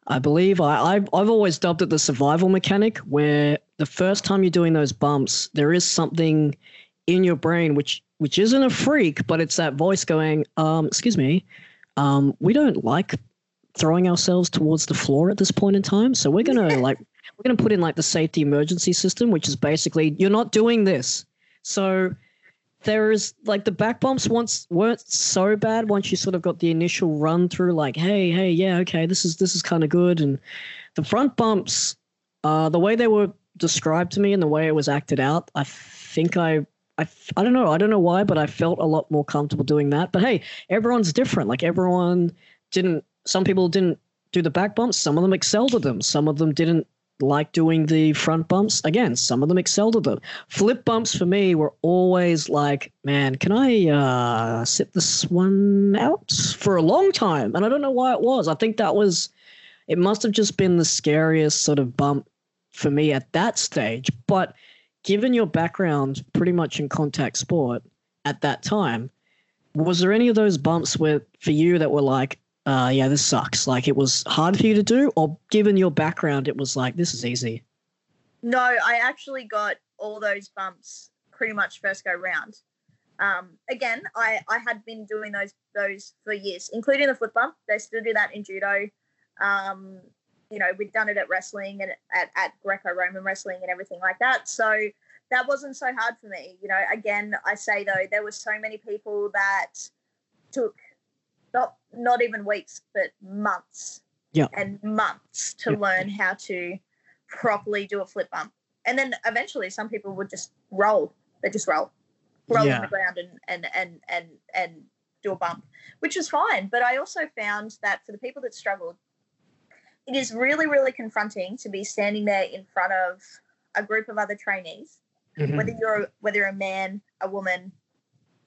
I believe I I've, I've always dubbed it the survival mechanic, where the first time you're doing those bumps, there is something in your brain which which isn't a freak, but it's that voice going, um, excuse me, um, we don't like throwing ourselves towards the floor at this point in time, so we're gonna like we're gonna put in like the safety emergency system, which is basically you're not doing this. So there is like the back bumps once weren't so bad once you sort of got the initial run through like hey hey yeah okay this is this is kind of good. And the front bumps uh the way they were described to me and the way it was acted out i think i I, I don't know i don't know why but i felt a lot more comfortable doing that. But hey everyone's different. Like everyone didn't some people didn't do the back bumps some of them excelled at them some of them didn't like doing the front bumps again some of them excelled at them flip bumps for me were always like, man, can I uh, sit this one out for a long time? And I don't know why it was. I think that was, it must have just been the scariest sort of bump for me at that stage. But given your background pretty much in contact sport at that time, was there any of those bumps where for you that were like, uh, yeah, this sucks? Like it was hard for you to do, or given your background, it was like, this is easy? No, I actually got all those bumps pretty much first go round. Um, again, I, I had been doing those those for years, including the flip bump. They still do that in judo. Um, you know, we'd done it at wrestling and at, at Greco-Roman wrestling and everything like that. So that wasn't so hard for me. You know, again, I say though, there were so many people that took not even weeks, but months Yeah. and months to Yeah. learn how to properly do a flip bump. And then eventually some people would just roll. They just roll. Roll Yeah. on the ground and and and and and do a bump, which is fine. But I also found that for the people that struggled, it is really, really confronting to be standing there in front of a group of other trainees, Mhm. whether you're whether you're a man, a woman,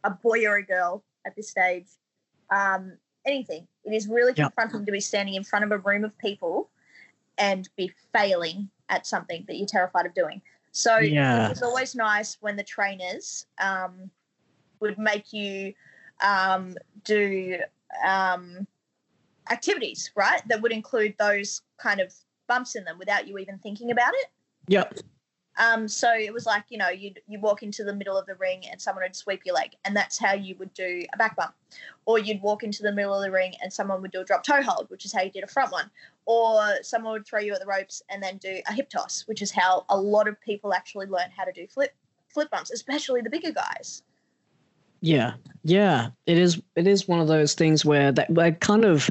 a boy or a girl at this stage, um, anything. It is really Yeah. confronting to be standing in front of a room of people and be failing at something that you're terrified of doing. So Yeah. it was always nice when the trainers um, would make you um, do um, activities, right? That would include those kind of bumps in them without you even thinking about it. Yep. Um, so it was like, you know, you'd you walk into the middle of the ring and someone would sweep your leg, and that's how you would do a back bump. Or you'd walk into the middle of the ring and someone would do a drop toe hold, which is how you did a front one. Or someone would throw you at the ropes and then do a hip toss, which is how a lot of people actually learn how to do flip flip bumps, especially the bigger guys. Yeah, yeah, it is. It is one of those things where that where kind of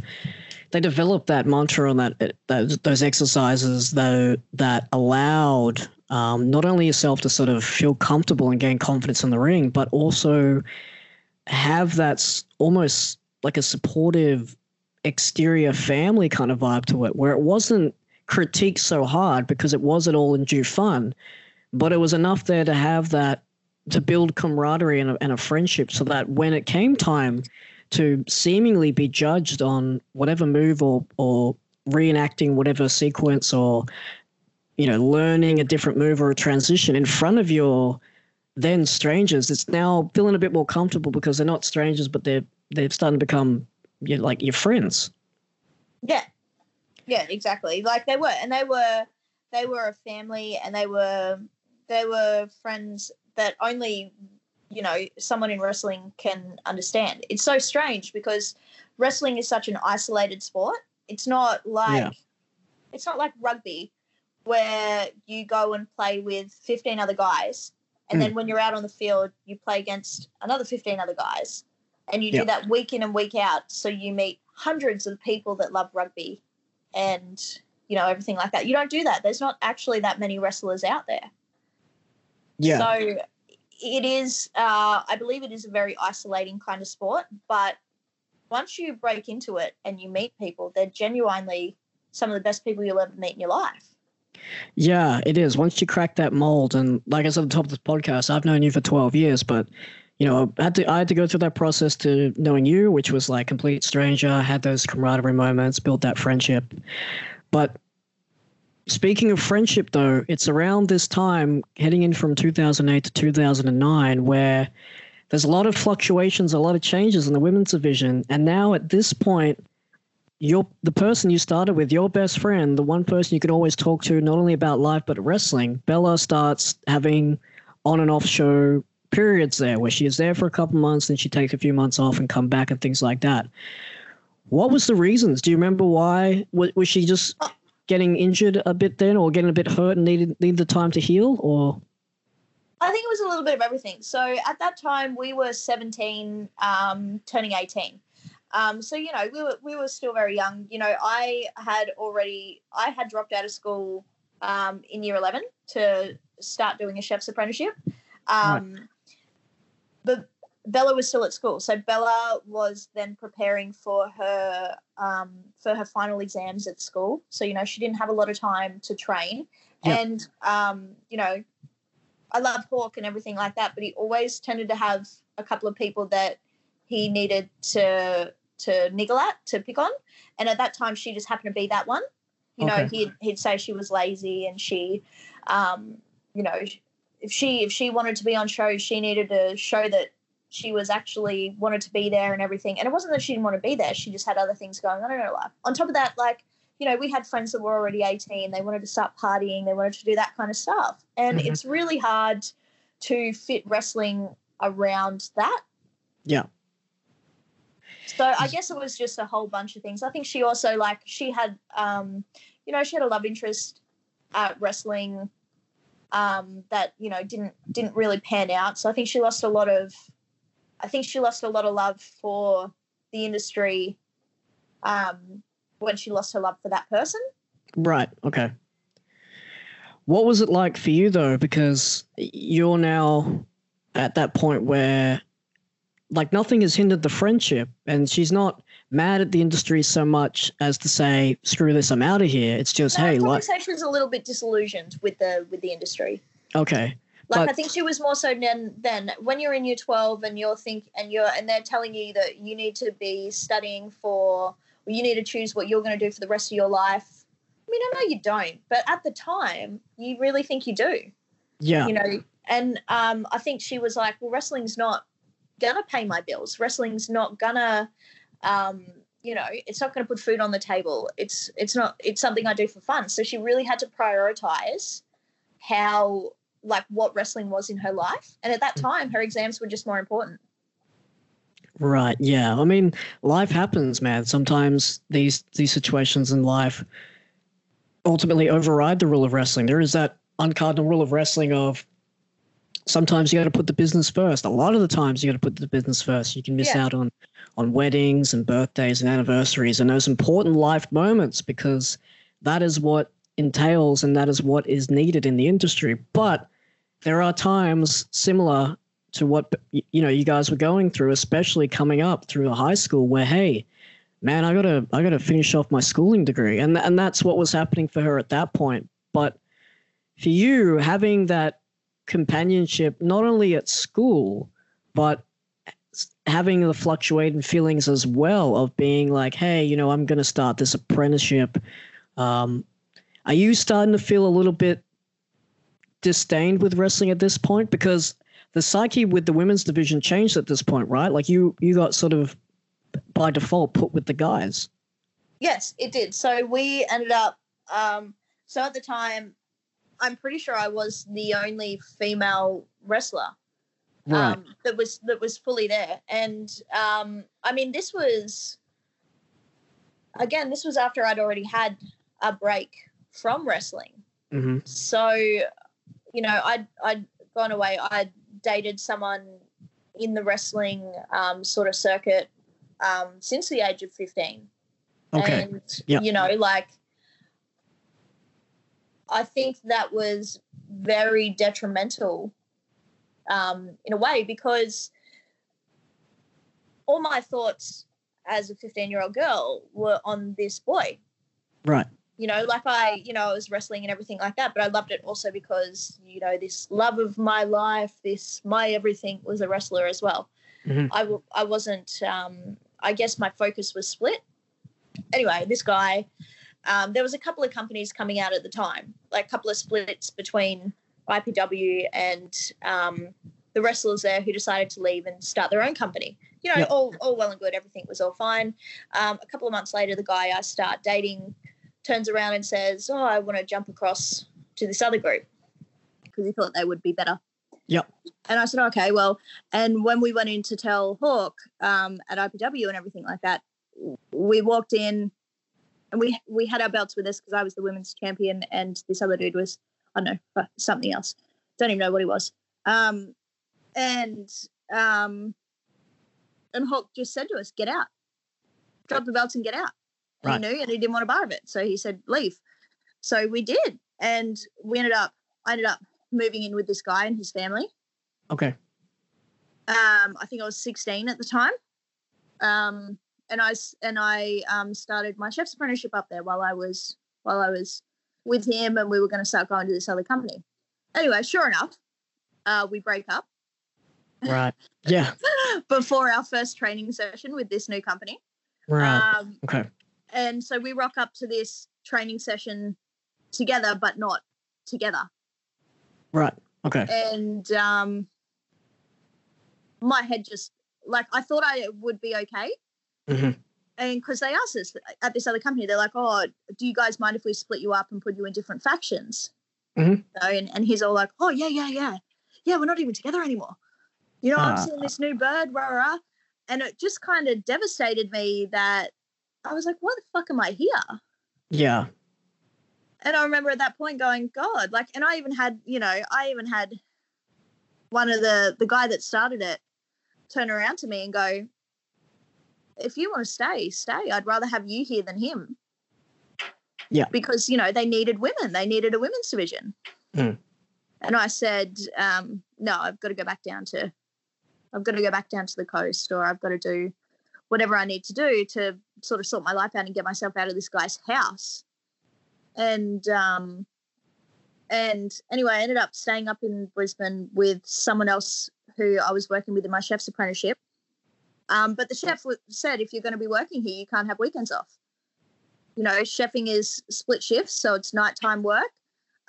they developed that mantra on that those, those exercises though that allowed um, not only yourself to sort of feel comfortable and gain confidence in the ring, but also have that almost like a supportive exterior family kind of vibe to it, where it wasn't critiqued so hard because it wasn't all in due fun, but it was enough there to have that to build camaraderie and a, and a friendship so that when it came time to seemingly be judged on whatever move or or reenacting whatever sequence or you know learning a different move or a transition in front of your then strangers it's now feeling a bit more comfortable because they're not strangers but they're they're starting to become you know, like your friends Yeah. Yeah, exactly. Like they were, and they were, they were a family, and they were, they were friends that only, you know, someone in wrestling can understand. It's so strange because wrestling is such an isolated sport. It's not like, Yeah. it's not like rugby, where you go and play with fifteen other guys, and Mm. then when you're out on the field, you play against another fifteen other guys, and you Yeah. do that week in and week out. So you meet hundreds of people that love rugby and you know everything like that. You don't do that. There's not actually that many wrestlers out there. Yeah. So it is. Uh, I believe it is a very isolating kind of sport. But once you break into it and you meet people, they're genuinely some of the best people you'll ever meet in your life. Yeah, it is. Once you crack that mold, and like I said at the top of this podcast, I've known you for 12 years, but you know, I had to I had to go through that process to knowing you, which was like complete stranger. I Had those camaraderie moments, built that friendship. But speaking of friendship, though, it's around this time, heading in from 2008 to 2009, where there's a lot of fluctuations, a lot of changes in the women's division, and now at this point, you're the person you started with, your best friend, the one person you could always talk to, not only about life but wrestling. Bella starts having on and off show periods there, where she is there for a couple months, then she takes a few months off and come back and things like that. What was the reasons? Do you remember why? Was, was she just getting injured a bit then, or getting a bit hurt and needed needed the time to heal, or? I think it was a little bit of everything. So at that time, we were 17, um, turning 18. Um, so you know, we were we were still very young. You know, I had already I had dropped out of school um, in year 11 to start doing a chef's apprenticeship. Um, But Bella was still at school, so Bella was then preparing for her um, for her final exams at school. So you know, she didn't have a lot of time to train, Yeah. and um, you know, I love Hawk and everything like that, but he always tended to have a couple of people that he needed to to niggle at, to pick on. And at that time, she just happened to be that one. You know, he'd he'd say she was lazy and she, um, you know, if she if she wanted to be on shows, she needed to show that she was actually wanted to be there and everything. And it wasn't that she didn't want to be there; she just had other things going on in her life. On top of that, like you know, we had friends that were already 18. They wanted to start partying. They wanted to do that kind of stuff. And Mhm. it's really hard to fit wrestling around that. Yeah. So I guess it was just a whole bunch of things. I think she also like she had um you know, she had a love interest at wrestling um that, you know, didn't didn't really pan out. So I think she lost a lot of I think she lost a lot of love for the industry um when she lost her love for that person. Right. Okay. What was it like for you though? Because you're now at that point where, like, nothing has hindered the friendship, and she's not mad at the industry so much as to say, "Screw this, I'm out of here." It's just, No, hey, like, was a little bit disillusioned with the with the industry. okay, Like But- I think she was more so then then when you're in year twelve and you're think and you're and they're telling you that you need to be studying for or you need to choose what you're going to do for the rest of your life. I mean, I know you don't, but at the time, you really think you do. yeah, You know, and um, I think she was like, "Well, wrestling's not gonna pay my bills. Wrestling's not gonna, um, you know, it's not gonna put food on the table. It's it's not. It's something I do for fun." So she really had to prioritize how like what wrestling was in her life, and at that time, her exams were just more important. right, yeah. I mean, life happens, man. Sometimes these these situations in life ultimately override the rule of wrestling. There is that uncardinal rule of wrestling of sometimes you got to put the business first. A lot of the times you got to put the business first. You can miss Yeah. out on on weddings and birthdays and anniversaries and those important life moments because that is what entails and that is what is needed in the industry. But there are times similar to what you know you guys were going through, especially coming up through high school, where hey, man, I gotta I gotta finish off my schooling degree, and and that's what was happening for her at that point. But for you, having that companionship not only at school, but having the fluctuating feelings as well of being like, hey, you know, I'm going to start this apprenticeship. Um, are you starting to feel a little bit disdained with wrestling at this point? Because the psyche with the women's division changed at this point, right? Like you, you got sort of by default put with the guys. Yes, it did. So we ended up. Um, so at the time, I'm pretty sure I was the only female wrestler Right. um, that was that was fully there. And um, I mean, this was again, this was after I'd already had a break from wrestling. hmm So, you know, I'd I'd gone away. I'd dated someone in the wrestling um, sort of circuit um, since the age of fifteen. Okay. And Yeah. you know, like I think that was very detrimental um, in a way because all my thoughts as a 15 year old girl were on this boy. Right. You know, like I, you know, I was wrestling and everything like that, but I loved it also because, you know, this love of my life, this my everything was a wrestler as well. Mhm. I w- I wasn't, um, I guess my focus was split. Anyway, this guy, um, there was a couple of companies coming out at the time, like a couple of splits between IPW and um, the wrestlers there who decided to leave and start their own company. You know, Yep. all, all well and good, everything was all fine. Um, a couple of months later, the guy I start dating turns around and says, Oh, I want to jump across to this other group because he thought they would be better. Yep. And I said, Okay, well, and when we went in to tell Hawk um, at IPW and everything like that, we walked in and we we had our belts with us because I was the women's champion and this other dude was I don't know something else. Don't even know what he was. Um, and um, and Hawk just said to us, "Get out, drop the belts and get out." And Right. he knew, and he didn't want a bar of it, so he said, "Leave." So we did, and we ended up. I ended up moving in with this guy and his family. Okay. Um, I think I was 16 at the time. Um, and I and I um, started my chef's apprenticeship up there while I was while I was with him, and we were going to start going to this other company. Anyway, sure enough, uh, we break up Right. Yeah. before our first training session with this new company. Right. Um, okay. and so we rock up to this training session together, but not together. Right. Okay. and um my head just like I thought I would be okay. Hmm And because they asked us at this other company, they're like, "Oh, do you guys mind if we split you up and put you in different factions?" Mhm. So, and and he's all like, "Oh yeah, yeah, yeah, yeah. We're not even together anymore. You know, I'm Ah. seeing this new bird, rah, rah, rah." And it just kind of devastated me that I was like, "Why the fuck am I here?" Yeah. And I remember at that point going, God, like, and I even had, you know, I even had one of the the guy that started it turn around to me and go, if you want to stay, stay. I'd rather have you here than him. Yeah. Because you know they needed women. They needed a women's division. Mm. And I said, um, no, I've got to go back down to, I've got to go back down to the coast, or I've got to do whatever I need to do to sort of sort my life out and get myself out of this guy's house. And um, and anyway, I ended up staying up in Brisbane with someone else who I was working with in my chef's apprenticeship. Um, but the chef said, if you're going to be working here, you can't have weekends off. You know, chefing is split shifts, so it's nighttime work.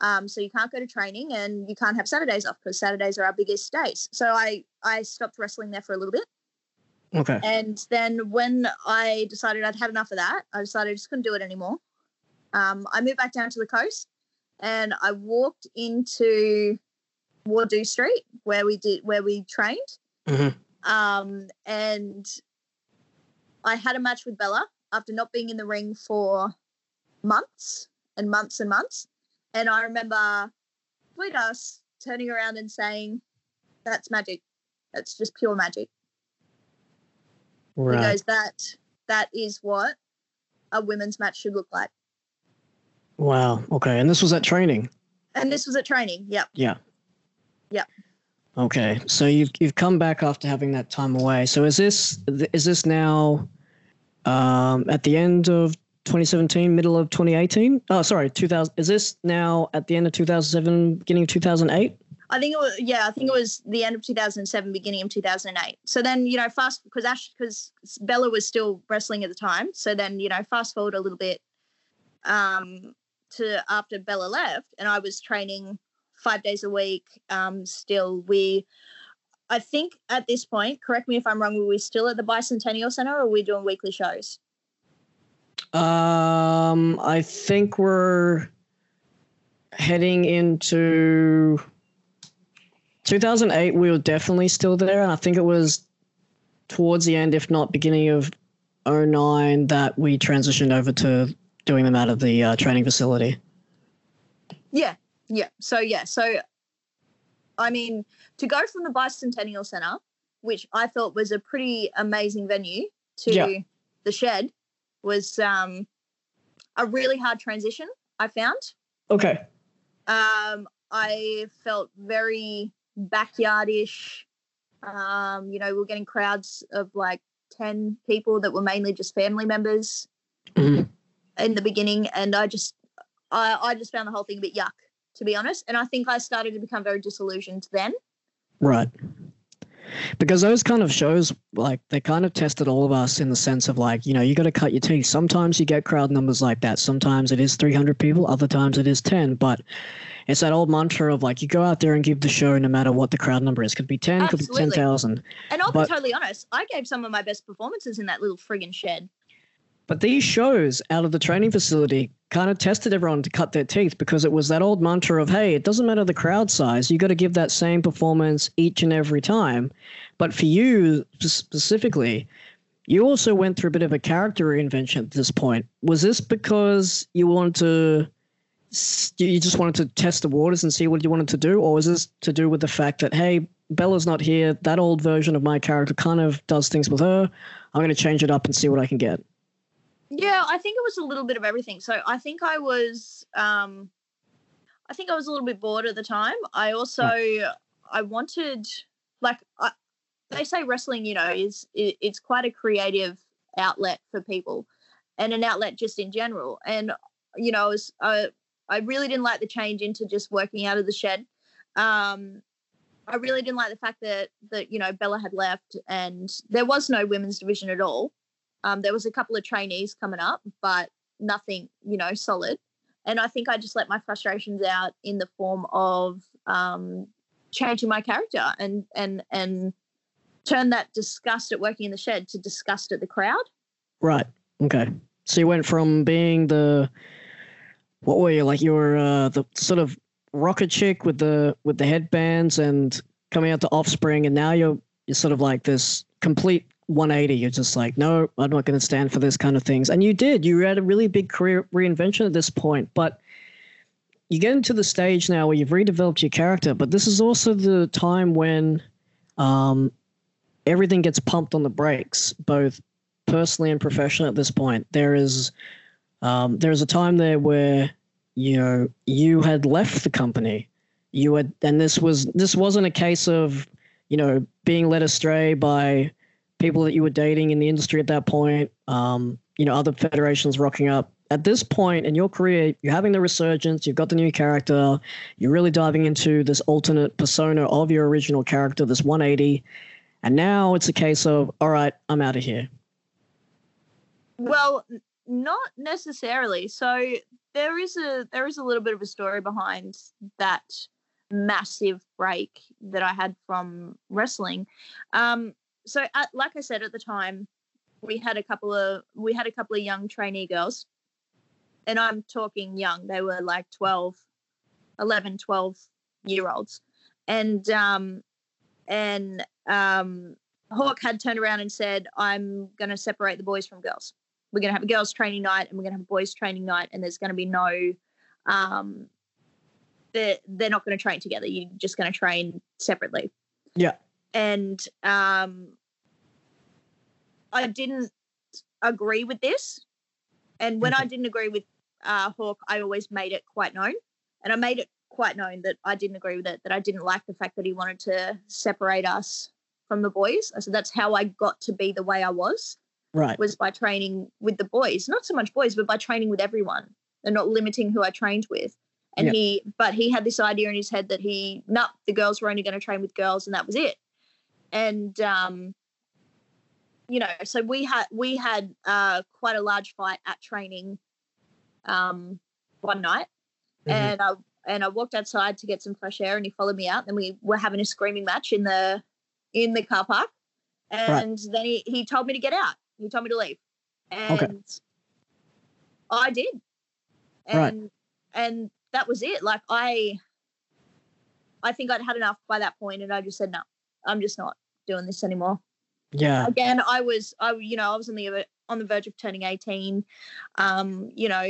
Um, so you can't go to training and you can't have Saturdays off because Saturdays are our biggest days. So I I stopped wrestling there for a little bit. Okay. And then when I decided I'd had enough of that, I decided I just couldn't do it anymore. Um, I moved back down to the coast and I walked into Wardo Street where we did where we trained. Mhm. Um, and I had a match with Bella after not being in the ring for months and months and months. And I remember Sweet Us turning around and saying, That's magic. That's just pure magic. He Right. goes, That that is what a women's match should look like. Wow. Okay. And this was at training. And this was at training. Yep. Yeah. Yep. Okay. So you've you've come back after having that time away. So is this is this now um, at the end of 2017, middle of 2018? Oh, sorry, 2000. Is this now at the end of 2007, beginning of 2008? I think it was yeah, I think it was the end of 2007, beginning of 2008. So then, you know, fast because Ash because Bella was still wrestling at the time. So then, you know, fast forward a little bit um to after Bella left and I was training 5 days a week um still we I think at this point, correct me if I'm wrong, were we still at the Bicentennial Center or were we doing weekly shows? Um, I think we're heading into 2008. We were definitely still there, and I think it was towards the end, if not beginning of 09, that we transitioned over to doing them out of the uh, training facility. Yeah, yeah. So yeah, so I mean, to go from the Bicentennial Center, which I thought was a pretty amazing venue, to yeah. the shed was um, a really hard transition. I found. Okay. Um, I felt very backyardish. Um, you know, we are getting crowds of like 10 people that were mainly just family members mm. in the beginning. And I just, I, I just found the whole thing a bit yuck, to be honest. And I think I started to become very disillusioned then. Right. Because those kind of shows like they kind of tested all of us in the sense of like you know you got to cut your teeth. Sometimes you get crowd numbers like that. Sometimes it is 300 people other times it is 10 but it's that old mantra of like you go out there and give the show no matter what the crowd number is. Could be 10 Absolutely. could be 10,000 and I'll but, be totally honest I gave some of my best performances in that little friggin' shed but these shows out of the training facility kind of tested everyone to cut their teeth because it was that old mantra of, hey, it doesn't matter the crowd size, you got to give that same performance each and every time. But for you specifically, you also went through a bit of a character reinvention at this point. Was this because you wanted to you just wanted to test the waters and see what you wanted to do or was this to do with the fact that hey bella's not here that old version of my character kind of does things with her i'm going to change it up and see what i can get yeah, I think it was a little bit of everything. So I think I was um I think I was a little bit bored at the time. I also I wanted like I, they say wrestling, you know, is it, it's quite a creative outlet for people and an outlet just in general. And you know, I was I I really didn't like the change into just working out of the shed. Um I really didn't like the fact that that you know Bella had left and there was no women's division at all. Um, there was a couple of trainees coming up, but nothing, you know, solid. And I think I just let my frustrations out in the form of um, changing my character and and and turn that disgust at working in the shed to disgust at the crowd. Right. Okay. So you went from being the what were you like? You were uh, the sort of rocket chick with the with the headbands and coming out to Offspring, and now you're you're sort of like this complete 180. You're just like, no, I'm not going to stand for this kind of things. And you did. You had a really big career reinvention at this point, but you get into the stage now where you've redeveloped your character. But this is also the time when um, everything gets pumped on the brakes, both personally and professionally. At this point, there is um, there's a time there where you know you had left the company. You had, and this was this wasn't a case of you know being led astray by people that you were dating in the industry at that point, um, you know, other federations rocking up. At this point in your career, you're having the resurgence, you've got the new character, you're really diving into this alternate persona of your original character, this 180. And now it's a case of, all right, I'm out of here. Well, not necessarily. So there is a there is a little bit of a story behind that massive break that I had from wrestling. Um, so at, like I said at the time, we had a couple of we had a couple of young trainee girls, and I'm talking young. They were like 12, 11, 12 year olds, and um, and um, Hawk had turned around and said, "I'm going to separate the boys from girls. We're going to have a girls training night, and we're going to have a boys training night, and there's going to be no." Um, they're, they're not going to train together. You're just going to train separately. Yeah and um, I didn't agree with this. And when I didn't agree with uh, Hawk, I always made it quite known, and I made it quite known that I didn't agree with it. That I didn't like the fact that he wanted to separate us from the boys. I said that's how I got to be the way I was. Right. Was by training with the boys, not so much boys, but by training with everyone and not limiting who I trained with. And he, but he had this idea in his head that he, no, nah, the girls were only going to train with girls, and that was it and um, you know, so we had we had uh, quite a large fight at training um, one night, mm-hmm. and I and I walked outside to get some fresh air, and he followed me out. Then we were having a screaming match in the in the car park, and right. then he he told me to get out. He told me to leave, and okay. I did, and Right. and that was it. Like I, I think I'd had enough by that point, and I just said, no, I'm just not doing this anymore. Yeah. Again, I was, I you know, I was on the on the verge of turning 18. Um, you know,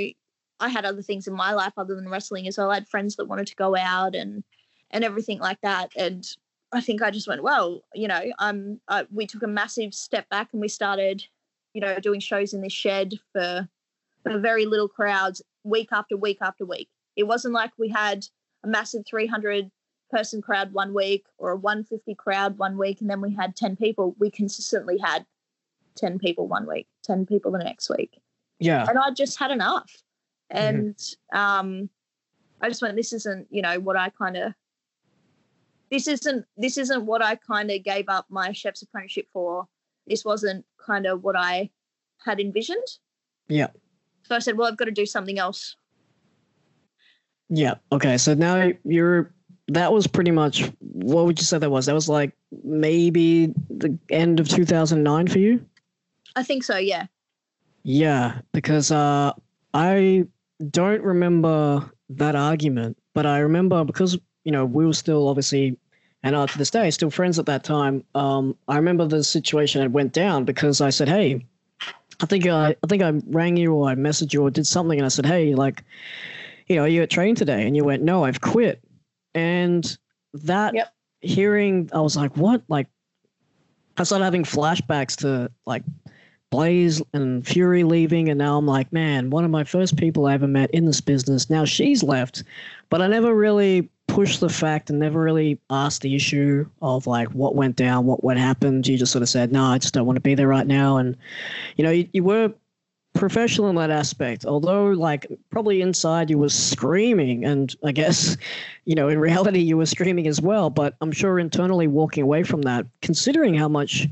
I had other things in my life other than wrestling as well. I had friends that wanted to go out and and everything like that, and I think I just went, well, you know, um, uh, we took a massive step back and we started, you know, doing shows in this shed for for very little crowds week after week after week. It wasn't like we had a massive 300 person crowd one week or a 150 crowd one week and then we had 10 people. We consistently had 10 people one week, 10 people the next week. Yeah. And I just had enough. And um I just went, this isn't, you know, what I kind of this isn't this isn't what I kind of gave up my chef's apprenticeship for. This wasn't kind of what I had envisioned. Yeah. So I said, well, I've got to do something else. Yeah. Okay. So now you're. That was pretty much. What would you say that was? That was like maybe the end of 2009 for you. I think so, yeah. Yeah, because uh, I don't remember that argument, but I remember because you know we were still obviously, and are to this day still friends at that time. Um, I remember the situation had went down because I said, "Hey, I think I, I think I rang you or I messaged you or did something," and I said, "Hey, like, you know, are you at training today?" And you went, "No, I've quit." And that Yep. hearing, I was like, "What?" Like, I started having flashbacks to like Blaze and Fury leaving, and now I'm like, man, one of my first people I ever met in this business. Now she's left, but I never really pushed the fact and never really asked the issue of like what went down, what what happened. You just sort of said, no, I just don't want to be there right now, and you know, you, you were professional in that aspect. Although, like, probably inside you were screaming, and I guess, you know, in reality you were screaming as well. But I'm sure internally walking away from that, considering how much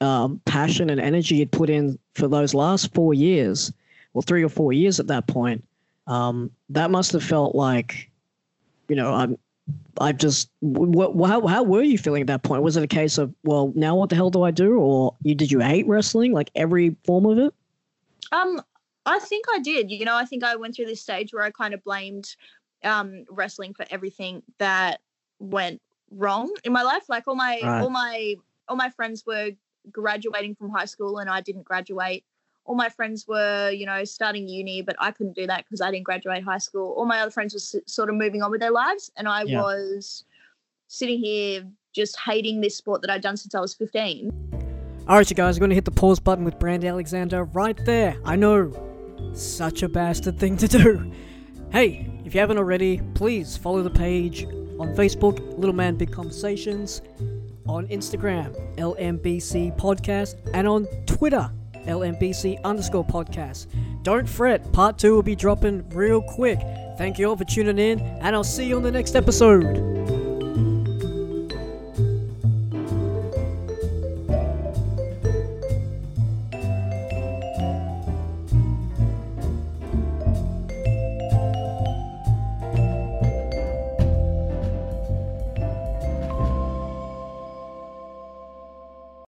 um, passion and energy you'd put in for those last four years, well, three or four years at that point, um, that must have felt like, you know, I'm. I just, what, how, how were you feeling at that point? Was it a case of, well, now what the hell do I do? Or you, did you hate wrestling, like every form of it? Um, I think I did. You know, I think I went through this stage where I kind of blamed um wrestling for everything that went wrong in my life. Like all my Right. all my all my friends were graduating from high school and I didn't graduate. All my friends were, you know, starting uni, but I couldn't do that because I didn't graduate high school. All my other friends were s- sort of moving on with their lives, and I Yeah. was sitting here just hating this sport that I'd done since I was 15. Alright, you guys, I'm to hit the pause button with Brandy Alexander right there. I know, such a bastard thing to do. Hey, if you haven't already, please follow the page on Facebook, Little Man Big Conversations, on Instagram, LMBC Podcast, and on Twitter, LMBC underscore podcast. Don't fret, part two will be dropping real quick. Thank you all for tuning in, and I'll see you on the next episode.